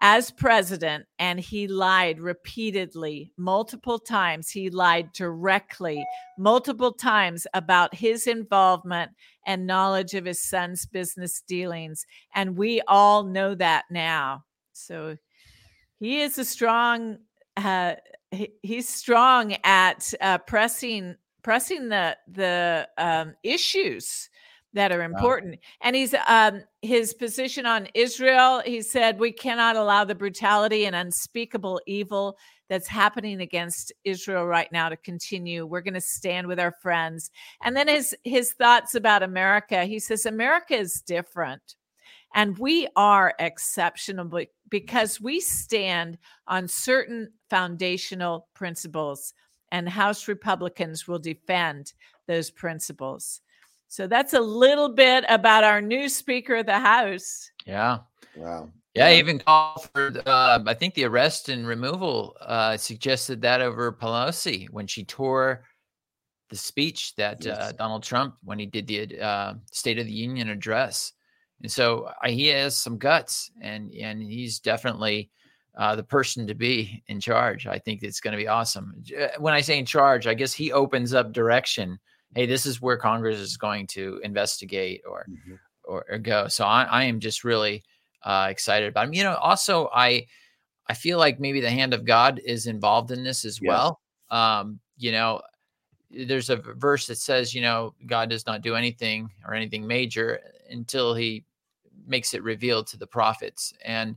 as president and he lied repeatedly multiple times he lied directly multiple times about his involvement and knowledge of his son's business dealings and we all know that now so he is a strong uh, he, he's strong at uh, pressing pressing the the um, issues that are important. And he's um, his position on Israel. He said we cannot allow the brutality and unspeakable evil that's happening against Israel right now to continue. We're going to stand with our friends. And then his his thoughts about America. He says America is different. And we are exceptional because we stand on certain foundational principles, and House Republicans will defend those principles. So that's a little bit about our new Speaker of the House. yeah Wow. yeah, Yeah. even called for uh, i think the arrest and removal uh, suggested that over pelosi when she tore the speech that uh, donald trump when he did the uh, state of the union address and so uh, he has some guts and and he's definitely uh, the person to be in charge. I think it's going to be awesome. When i say in charge i guess he opens up direction hey this is where congress is going to investigate or Mhm. or, or go. So I, I am just really uh, excited about him. You know also i i feel like maybe the hand of god is involved in this as Yes. well. Um you know there's a verse that says you know god does not do anything or anything major until he makes it revealed to the prophets. And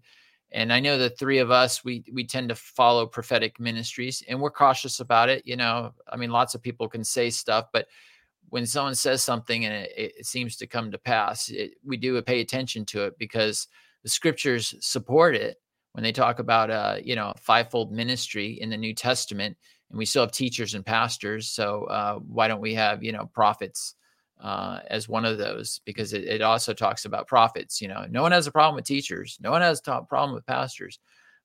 and i know the three of us we we tend to follow prophetic ministries and we're cautious about it you know. I mean lots of people can say stuff but when someone says something and it, it seems to come to pass it, we do pay attention to it because the scriptures support it when they talk about uh, you know fivefold ministry in the New Testament, and we still have teachers and pastors. So uh, why don't we have you know prophets uh, as one of those? Because it, it also talks about prophets. You know, no one has a problem with teachers. No one has a problem with pastors.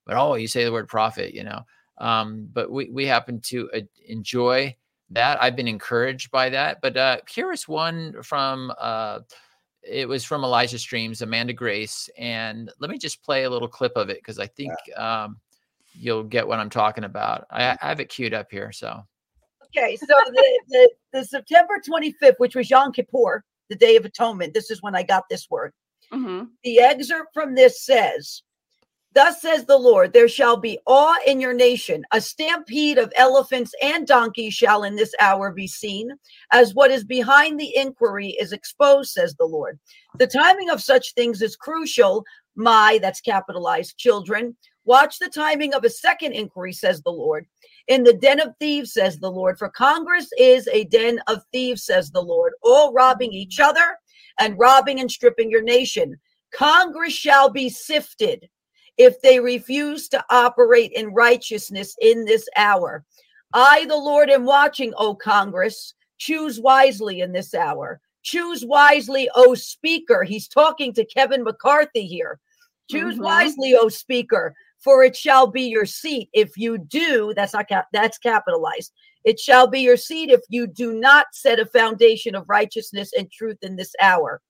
But oh, you say the word prophet. You know, um, but we we happen to uh, enjoy that. I've been encouraged by that. But uh, here is one from. Uh, it was from Elijah Streams, Amanda Grace, and let me just play a little clip of it because I think um, you'll get what I'm talking about. I, I have it queued up here, so. Okay, so the, the, the September 25th, which was Yom Kippur, the Day of Atonement, this is when I got this word. Mhm. The excerpt from this says, Thus says the Lord, there shall be awe in your nation. A stampede of elephants and donkeys shall in this hour be seen, as what is behind the inquiry is exposed, says the Lord. The timing of such things is crucial. My, that's capitalized, children. Watch the timing of a second inquiry, says the Lord. In the den of thieves, says the Lord. For Congress is a den of thieves, says the Lord, all robbing each other and robbing and stripping your nation. Congress shall be sifted if they refuse to operate in righteousness in this hour. I, the Lord, am watching, O Congress. Choose wisely in this hour. Choose wisely, O Speaker. He's talking to Kevin McCarthy here. Choose Mhm. wisely, O Speaker, for it shall be your seat if you do. That's not cap, that's capitalized. It shall be your seat if you do not set a foundation of righteousness and truth in this hour.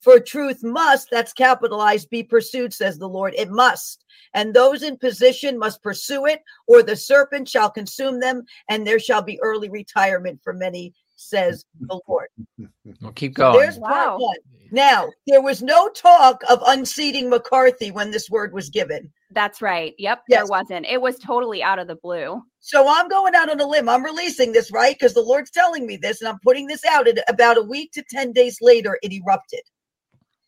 For truth must, that's capitalized, be pursued, says the Lord. It must. And those in position must pursue it, or the serpent shall consume them, and there shall be early retirement for many, says the Lord. We'll keep So going. there's part one. Now, there was no talk of unseating McCarthy when this word was given. That's right. Yep. Yes. There wasn't. It was totally out of the blue. So I'm going out on a limb. I'm releasing this, right? Because the Lord's telling me this, and I'm putting this out. And about a week to 10 days later, it erupted.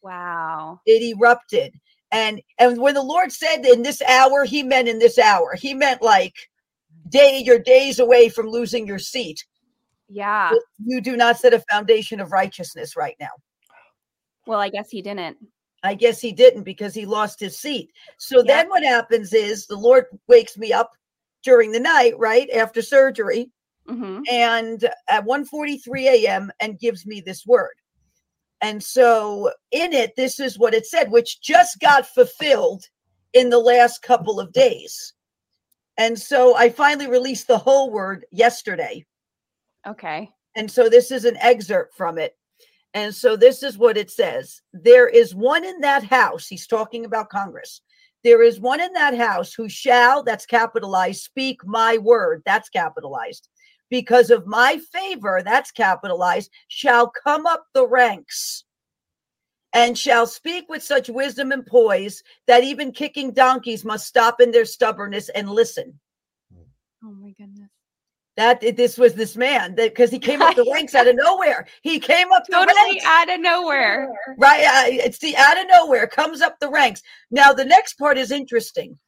Wow. it erupted and and when the lord said in this hour he meant in this hour he meant like day you're days away from losing your seat Yeah. you do not set a foundation of righteousness right now Well, I guess he didn't. i guess he didn't because he lost his seat so Yeah. then what happens is the lord wakes me up during the night right after surgery hmm and at 1:43 a.m. and gives me this word. And so in it this is what it said which just got fulfilled in the last couple of days. And so I finally released the whole word yesterday. Okay. And so this is an excerpt from it. And so this is what it says. There is one in that house. He's talking about Congress. There is one in that house who shall, that's capitalized, speak my word, that's capitalized. Because of my favor, that's capitalized, shall come up the ranks and shall speak with such wisdom and poise that even kicking donkeys must stop in their stubbornness and listen. Oh my goodness. That this was this man that because he came up the ranks out of nowhere. He came up the Totally ranks. out of nowhere. Right. Uh, it's the out of nowhere comes up the ranks. Now the next part is interesting.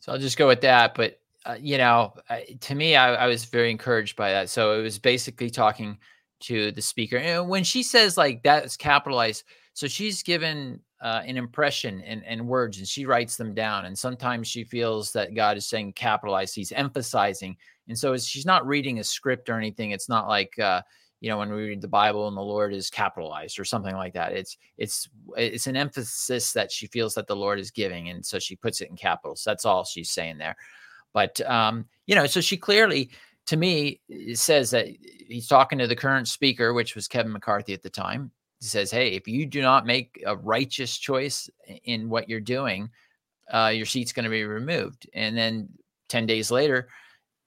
So I'll just go with that. But uh, you know, uh, to me, I, I was very encouraged by that. So it was basically talking to the speaker, and when she says like that's capitalized, so she's given uh, an impression and, and words, and she writes them down. And sometimes she feels that God is saying capitalized. He's emphasizing, and so she's not reading a script or anything. It's not like. Uh, you know when we read the bible and the lord is capitalized or something like that it's it's it's an emphasis that she feels that the lord is giving and so she puts it in capitals that's all she's saying there but um you know so she clearly to me says that he's talking to the current speaker which was kevin mccarthy at the time says hey if you do not make a righteous choice in what you're doing uh, your seat's going to be removed and then 10 days later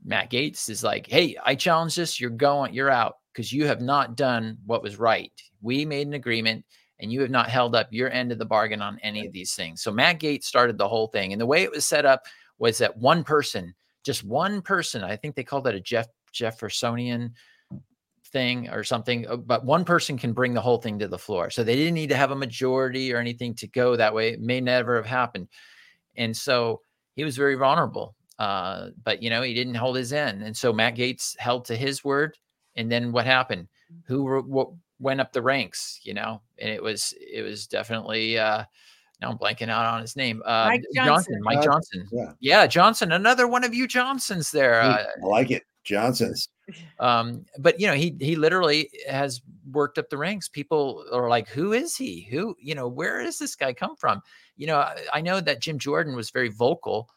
matt gaetz is like hey i challenge this you're going you're out because you have not done what was right. We made an agreement and you have not held up your end of the bargain on any of these things. So Matt Gaetz started the whole thing. And the way it was set up was that one person, just one person, I think they called that a Jeff Jeffersonian thing or something, uh, but one person can bring the whole thing to the floor. So they didn't need to have a majority or anything to go that way. It may never have happened. And so he was very vulnerable. Uh, but you know, he didn't hold his end. And so Matt Gaetz held to his word and then what happened who were, what went up the ranks you know and it was it was definitely uh now I'm blanking out on his name. Uh, Mike Johnson. Johnson. Mike Uh, Johnson. yeah. Yeah, Johnson. Another one of you Johnsons there. Uh, I like it. Johnson's. um, but you know, he he literally has worked up the ranks. People are like, "Who is he? Who you know? Where does this guy come from?" You know, I, I know that Jim Jordan was very vocal,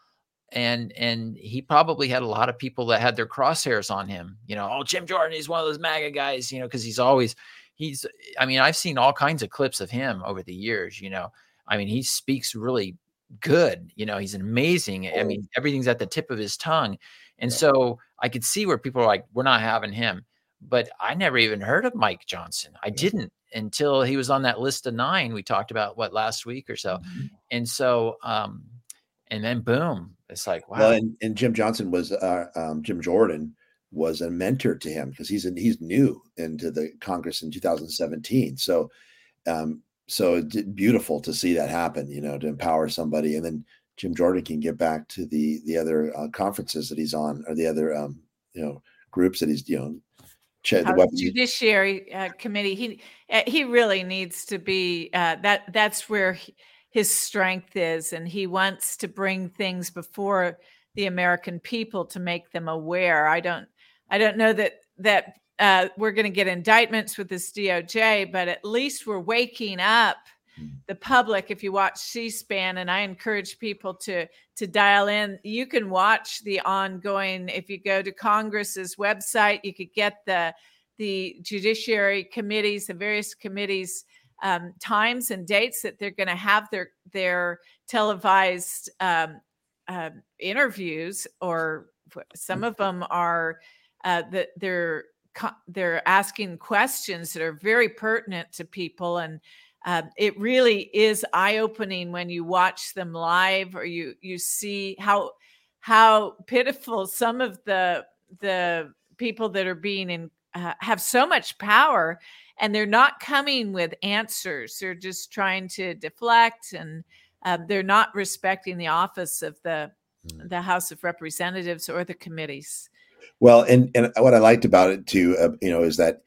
and and he probably had a lot of people that had their crosshairs on him. You know, oh, Jim Jordan, he's one of those MAGA guys. You know, because he's always he's. I mean, I've seen all kinds of clips of him over the years. You know, I mean, he speaks really good. You know, he's amazing. I Oh. mean, everything's at the tip of his tongue. And so I could see where people are like, we're not having him. But I never even heard of Mike Johnson. I didn't until he was on that list of nine we talked about what last week or so. Mm-hmm. And so um and then boom, it's like wow. Well, and, and Jim Johnson was uh, um, Jim Jordan was a mentor to him because he's in, he's new into the Congress in 2017. So, um, so it's beautiful to see that happen. You know, to empower somebody, and then Jim Jordan can get back to the the other uh, conferences that he's on or the other um, you know groups that he's you know che- the weapons. Judiciary uh, Committee. He uh, he really needs to be uh, that. That's where he, his strength is, and he wants to bring things before the American people to make them aware. I don't I don't know that that uh, we're going to get indictments with this DOJ, but at least we're waking up the public. If you watch C-SPAN, and I encourage people to to dial in, you can watch the ongoing. If you go to Congress's website, you could get the the judiciary committees, the various committees um, times and dates that they're going to have their their televised um, uh, interviews, or some of them are uh, that they're they're asking questions that are very pertinent to people and. Uh, it really is eye opening when you watch them live or you you see how how pitiful some of the the people that are being in uh, have so much power and they're not coming with answers. They're just trying to deflect and uh, they're not respecting the office of the the house of representatives or the committees. Well, and and what I liked about it too, uh, you know, is that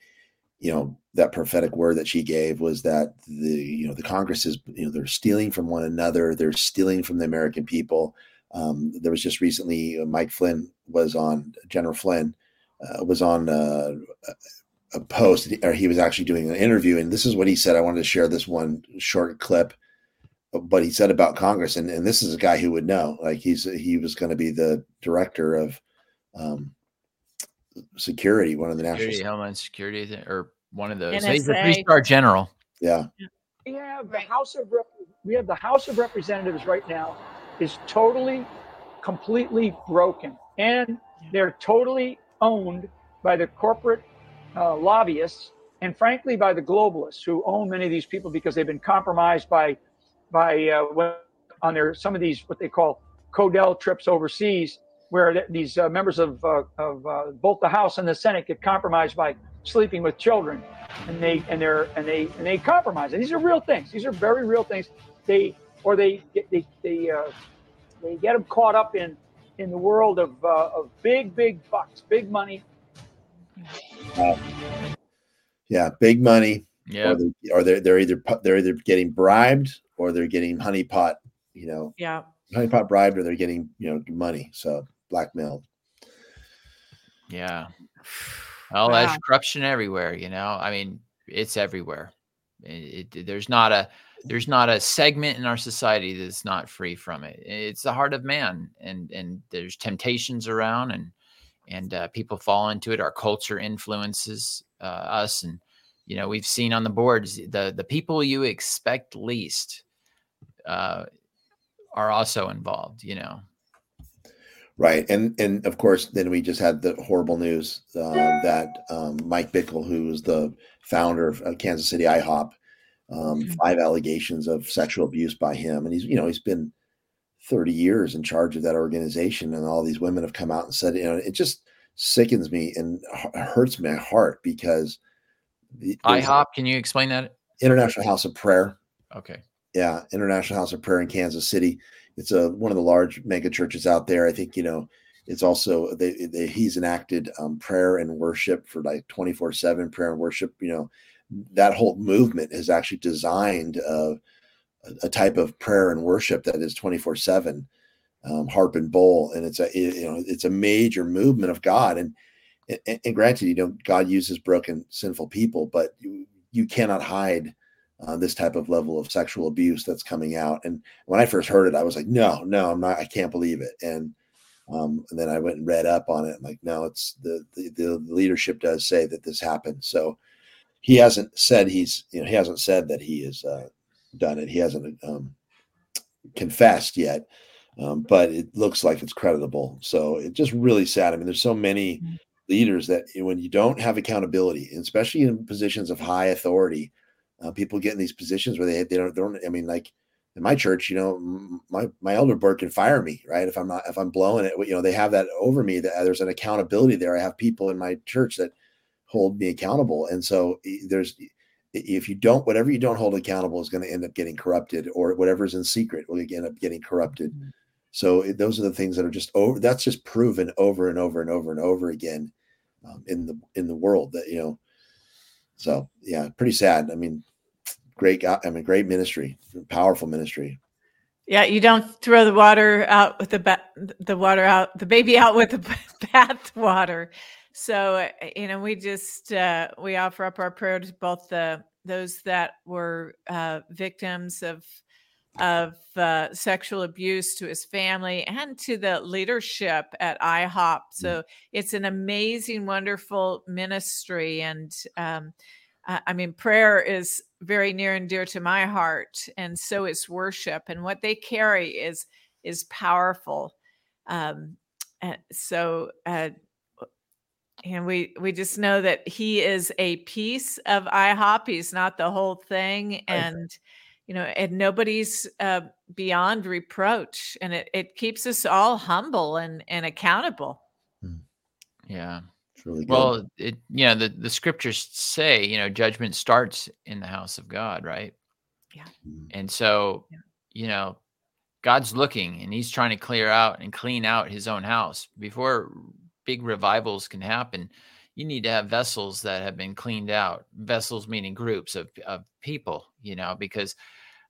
you know that prophetic word that she gave was that the you know the Congress is you know they're stealing from one another, they're stealing from the American people. Um, there was just recently uh, Mike Flynn was on General Flynn uh, was on uh, a- post or he was actually doing an interview, and this is what he said. I wanted to share this one short clip, but he said about Congress, and and this is a guy who would know, like he's he was going to be the director of. Um, security, one of the national Security, Homeland Security, or one of those. He's a three star general. Yeah. We have the House of Rep- we have the House of Representatives right now is totally, completely broken, and they're totally owned by the corporate uh, lobbyists and frankly by the globalists who own many of these people because they've been compromised by by uh, on their some of these what they call CODEL trips overseas, where th- these uh, members of uh, of uh, both the House and the Senate get compromised by sleeping with children, and they and they're and they and they compromise. And these are real things. These are very real things. They or they get they they uh, they get them caught up in in the world of uh, of big big bucks, big money, Yeah, big money. Yeah. Or, they, or they're they're either they're either getting bribed or they're getting honeypot, you know, yeah honeypot bribed or they're getting you know money. So blackmailed. Yeah. Well, Wow. there's corruption everywhere, you know. I mean, it's everywhere. It, it- there's not a there's not a segment in our society that's not free from it. It's the heart of man, and and there's temptations around, and and uh, people fall into it. Our culture influences uh, us, and you know we've seen on the boards the the people you expect least uh, are also involved. You know, Right, and and of course, then we just had the horrible news uh, that um, Mike Bickle, who was the founder of uh, Kansas City IHOP, um, five allegations of sexual abuse by him, and he's you know he's been thirty years in charge of that organization, and all these women have come out and said, you know, it just sickens me and hu- hurts my heart because the IHOP. Can you explain that? International House of Prayer, Okay. yeah, International House of Prayer in Kansas City. It's a one of the large mega churches out there. I think you know it's also they, they he's enacted um, prayer and worship for like twenty four seven prayer and worship. You know that whole movement is actually designed uh, a, type of prayer and worship that is 24 seven, um, harp and bowl. And it's a, you know, it's a major movement of God. And, and, and granted, you know, God uses broken, sinful people, but you, you cannot hide uh, this type of level of sexual abuse that's coming out. And when I first heard it, I was like, no, no, I'm not, I can't believe it. And, um, and then I went and read up on it. I'm like, no, it's the, the, the leadership does say that this happened. So he hasn't said he's, you know, he hasn't said that he has uh, done it. He hasn't um, confessed yet, um, but it looks like it's creditable. So it's just really sad. I mean, there's so many mm-hmm. leaders that when you don't have accountability, especially in positions of high authority, uh, people get in these positions where they they don't they don't. I mean, like in my church, you know, my my elder board can fire me, right? If I'm not if I'm blowing it, you know, they have that over me. That there's an accountability there. I have people in my church that hold me accountable, and so there's if you don't whatever you don't hold accountable is going to end up getting corrupted, or whatever's in secret will end up getting corrupted. Mm-hmm. So it, those are the things that are just over. That's just proven over and over and over and over again um, in the in the world that you know. So yeah, pretty sad. I mean, great guy. I mean, great ministry, powerful ministry. Yeah, you don't throw the water out with the ba- the water out the baby out with the bath water. So you know, we just uh, we offer up our prayer to both the those that were uh, victims of of uh, sexual abuse to his family and to the leadership at IHOP. Mm. So it's an amazing, wonderful ministry, and um, I mean, prayer is very near and dear to my heart, and so is worship. And what they carry is is powerful. Um, so, uh, and we we just know that he is a piece of IHOP. He's not the whole thing, and you know, and nobody's uh, beyond reproach, and it it keeps us all humble and and accountable. Hmm. Yeah. Really well, it you know the the scriptures say you know judgment starts in the house of God, right? Yeah. Mm. And so, yeah. you know, God's looking and He's trying to clear out and clean out His own house before big revivals can happen. You need to have vessels that have been cleaned out. Vessels meaning groups of of people, you know, because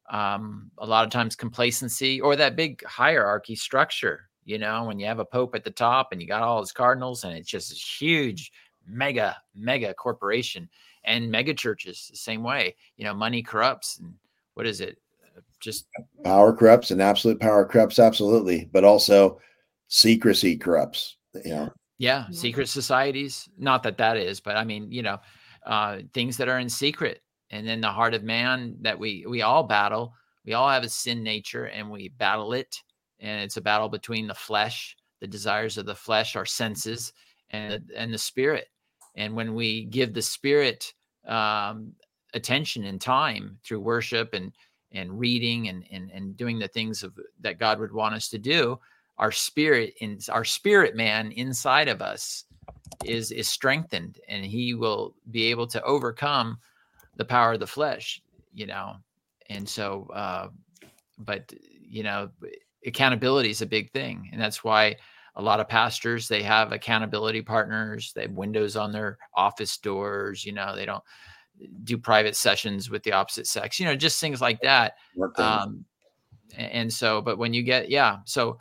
um, a lot of times complacency or that big hierarchy structure you know, when you have a pope at the top and you got all his cardinals and it's just this huge, mega, mega corporation and mega churches the same way. You know, money corrupts and what is it? Uh, just power corrupts and absolute power corrupts, absolutely, but also secrecy corrupts. You know, yeah, secret societies. Not that that is, but I mean, you know, uh, things that are in secret, and then the heart of man that we we all battle. We all have a sin nature, and we battle it and it's a battle between the flesh, the desires of the flesh, our senses, and and the spirit. And when we give the spirit um, attention and time through worship and and reading and, and and doing the things of that God would want us to do, our spirit in our spirit man inside of us is is strengthened, and He will be able to overcome the power of the flesh. You know, and so, uh, but you know accountability is a big thing and that's why a lot of pastors they have accountability partners they have windows on their office doors you know they don't do private sessions with the opposite sex you know just things like that um, and so but when you get yeah so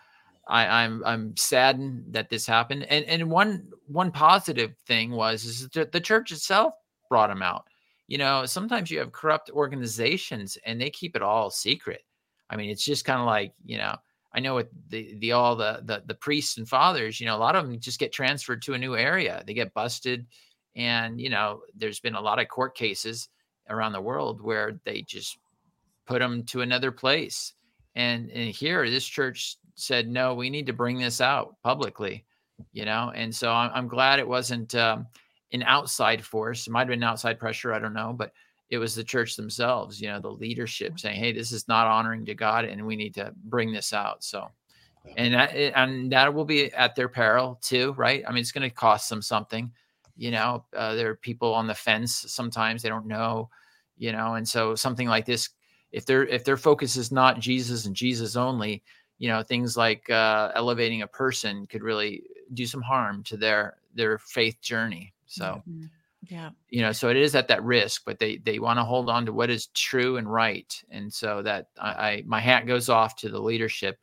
I, I'm I'm saddened that this happened. And and one one positive thing was is that the church itself brought him out. You know, sometimes you have corrupt organizations and they keep it all secret. I mean, it's just kind of like you know, I know with the the all the, the the priests and fathers, you know, a lot of them just get transferred to a new area. They get busted, and you know, there's been a lot of court cases around the world where they just put them to another place. And, and here, this church said, no, we need to bring this out publicly, you know. And so I'm, I'm glad it wasn't um, an outside force. It might have been outside pressure, I don't know, but it was the church themselves, you know, the leadership saying, "Hey, this is not honoring to God, and we need to bring this out." So, and that and that will be at their peril too, right? I mean, it's going to cost them something. You know, uh, there are people on the fence. Sometimes they don't know, you know, and so something like this, if their if their focus is not Jesus and Jesus only, you know, things like uh, elevating a person could really do some harm to their their faith journey. So. Mm-hmm Yeah. you know so it is at that risk but they they want to hold on to what is true and right and so that i, I my hat goes off to the leadership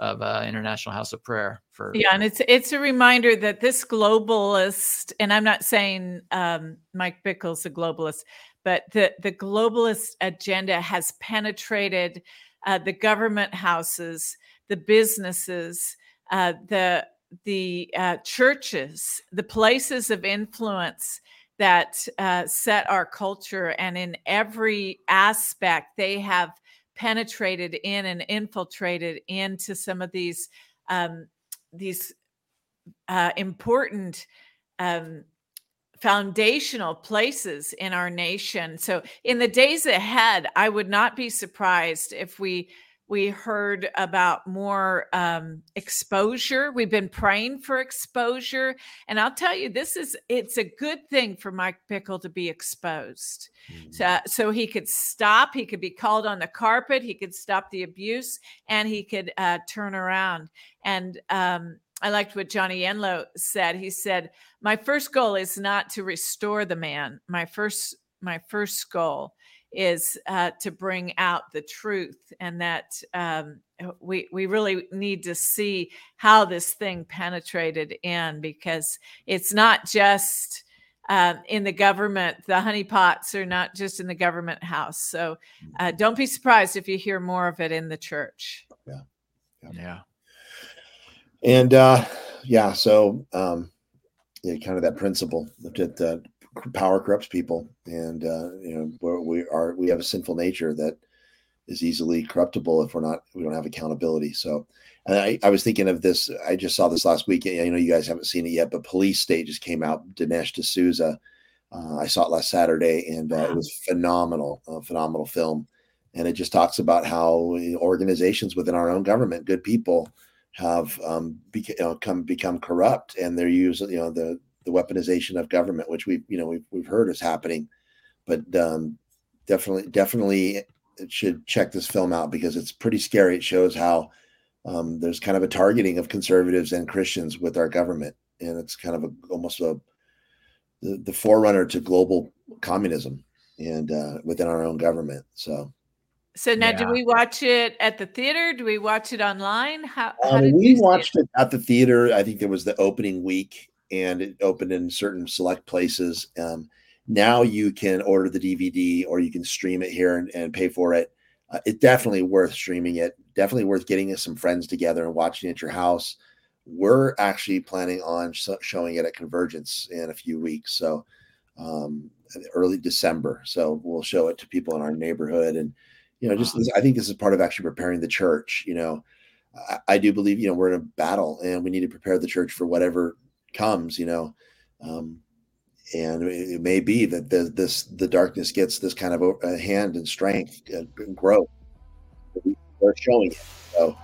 of uh, international house of prayer for Yeah, and it's it's a reminder that this globalist, and I'm not saying um, Mike Bickle's a globalist, but the the globalist agenda has penetrated uh, the government houses, the businesses, uh, the the uh, churches, the places of influence that uh, set our culture, and in every aspect, they have penetrated in and infiltrated into some of these um, these uh, important um, foundational places in our nation. So, in the days ahead, I would not be surprised if we we heard about more um, exposure. We've been praying for exposure, and I'll tell you, this is it's a good thing for Mike Bickle to be exposed, so, so he could stop. He could be called on the carpet. He could stop the abuse, and he could uh, turn around. And um, I liked what Johnny Enlow said. He said, "My first goal is not to restore the man. My first my first goal is uh, to bring out the truth, and that um, we we really need to see how this thing penetrated in because it's not just." Um, in the government, the honeypots are not just in the government house. So uh, don't be surprised if you hear more of it in the church. yeah Yeah. And uh, yeah, so um, yeah, kind of that principle that uh, power corrupts people, and uh, you know we're, we are we have a sinful nature that is easily corruptible if we're not we don't have accountability. So, and I, I was thinking of this. I just saw this last week. I know you guys haven't seen it yet, but Police State just came out. Dinesh D'Souza. Uh, I saw it last Saturday, and uh, it was phenomenal, a phenomenal film. And it just talks about how organizations within our own government, good people, have um, beca- you know, come become corrupt, and they're using you know the the weaponization of government, which we you know we've we've heard is happening. But um, definitely, definitely, it should check this film out because it's pretty scary. It shows how um, there's kind of a targeting of conservatives and Christians with our government, and it's kind of a, almost a the, the forerunner to global communism and uh, within our own government. So So now, do we watch it at the theater? Do we watch it online? How, how Um, did we you see watched it at the theater. I think there was the opening week, and it opened in certain select places. Um, now you can order the DVD or you can stream it here and, and pay for it. Uh, it's definitely worth streaming it. Definitely worth getting some friends together and watching it at your house. We're actually planning on sh- showing it at Convergence in a few weeks, so um, early December. So we'll show it to people in our neighborhood, and you know, just I think this is part of actually preparing the church. You know, I, I do believe you know we're in a battle and we need to prepare the church for whatever comes you know um and it it may be that the, this the darkness gets this kind of a hand and strength and growth we're showing it so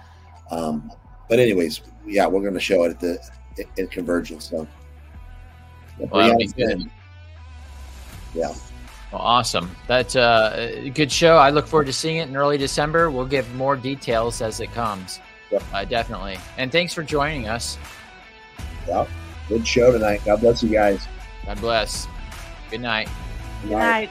um but anyways yeah we're going to show it at the in convergence so Well, that'll be good. yeah Well, awesome. That's uh, a good show. I look forward to seeing it in early December. We'll give more details as it comes. Yep. Uh, definitely. And thanks for joining us. yeah good show tonight god bless you guys God bless. Good night. Good Good night. night.